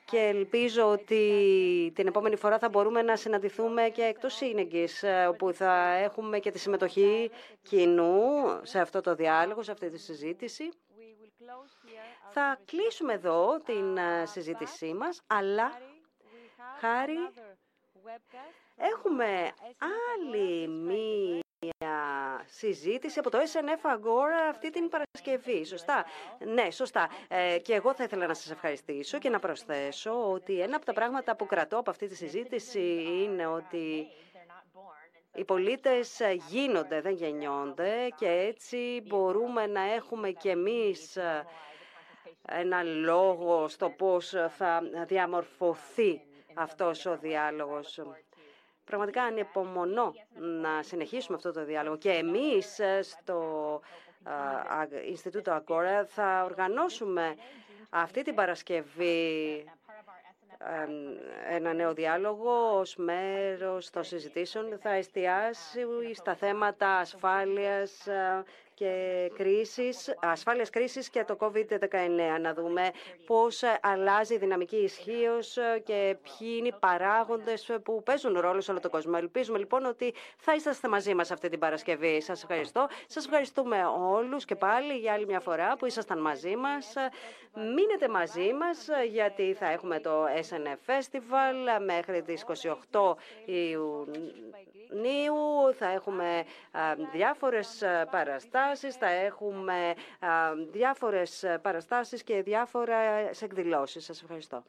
και ελπίζω ότι την επόμενη φορά θα μπορούμε να συναντηθούμε και εκτός σύνεγγης, ε, όπου θα έχουμε και τη συμμετοχή κοινού σε αυτό το διάλογο, σε αυτή τη συζήτηση. Θα κλείσουμε εδώ την ε, συζήτησή μας, αλλά χάρη έχουμε άλλη μία συζήτηση από το SNF Agora αυτή την Παρασκευή. Σωστά. Ναι, σωστά. Ε, και εγώ θα ήθελα να σας ευχαριστήσω και να προσθέσω ότι ένα από τα πράγματα που κρατώ από αυτή τη συζήτηση είναι ότι οι πολίτες γίνονται, δεν γεννιόνται και έτσι μπορούμε να έχουμε και εμείς ένα λόγο στο πώς θα διαμορφωθεί αυτός ο διάλογος. Πραγματικά ανεπομονώ να συνεχίσουμε αυτό το διάλογο. Και εμείς ε, στο Ινστιτούτο Αγκόρα θα οργανώσουμε αυτή την Παρασκευή ένα νέο διάλογο ως μέρος των συζητήσεων. Θα εστιάσει στα θέματα ασφάλειας και κρίσης, ασφάλειας κρίσης και το COVID-19. Να δούμε πώς αλλάζει η δυναμική ισχύως και ποιοι είναι οι παράγοντες που παίζουν ρόλο σε όλο τον κόσμο. Ελπίζουμε λοιπόν ότι θα είσαστε μαζί μας αυτή την Παρασκευή. Σας ευχαριστώ. Σας ευχαριστούμε όλους και πάλι για άλλη μια φορά που ήσασταν μαζί μας. Μείνετε μαζί μας γιατί θα έχουμε το SNF Festival μέχρι τις 28 Ιουνίου. Θα έχουμε διάφορες παραστάσεις, θα έχουμε διάφορες παραστάσεις και διάφορες εκδηλώσεις. Σας ευχαριστώ.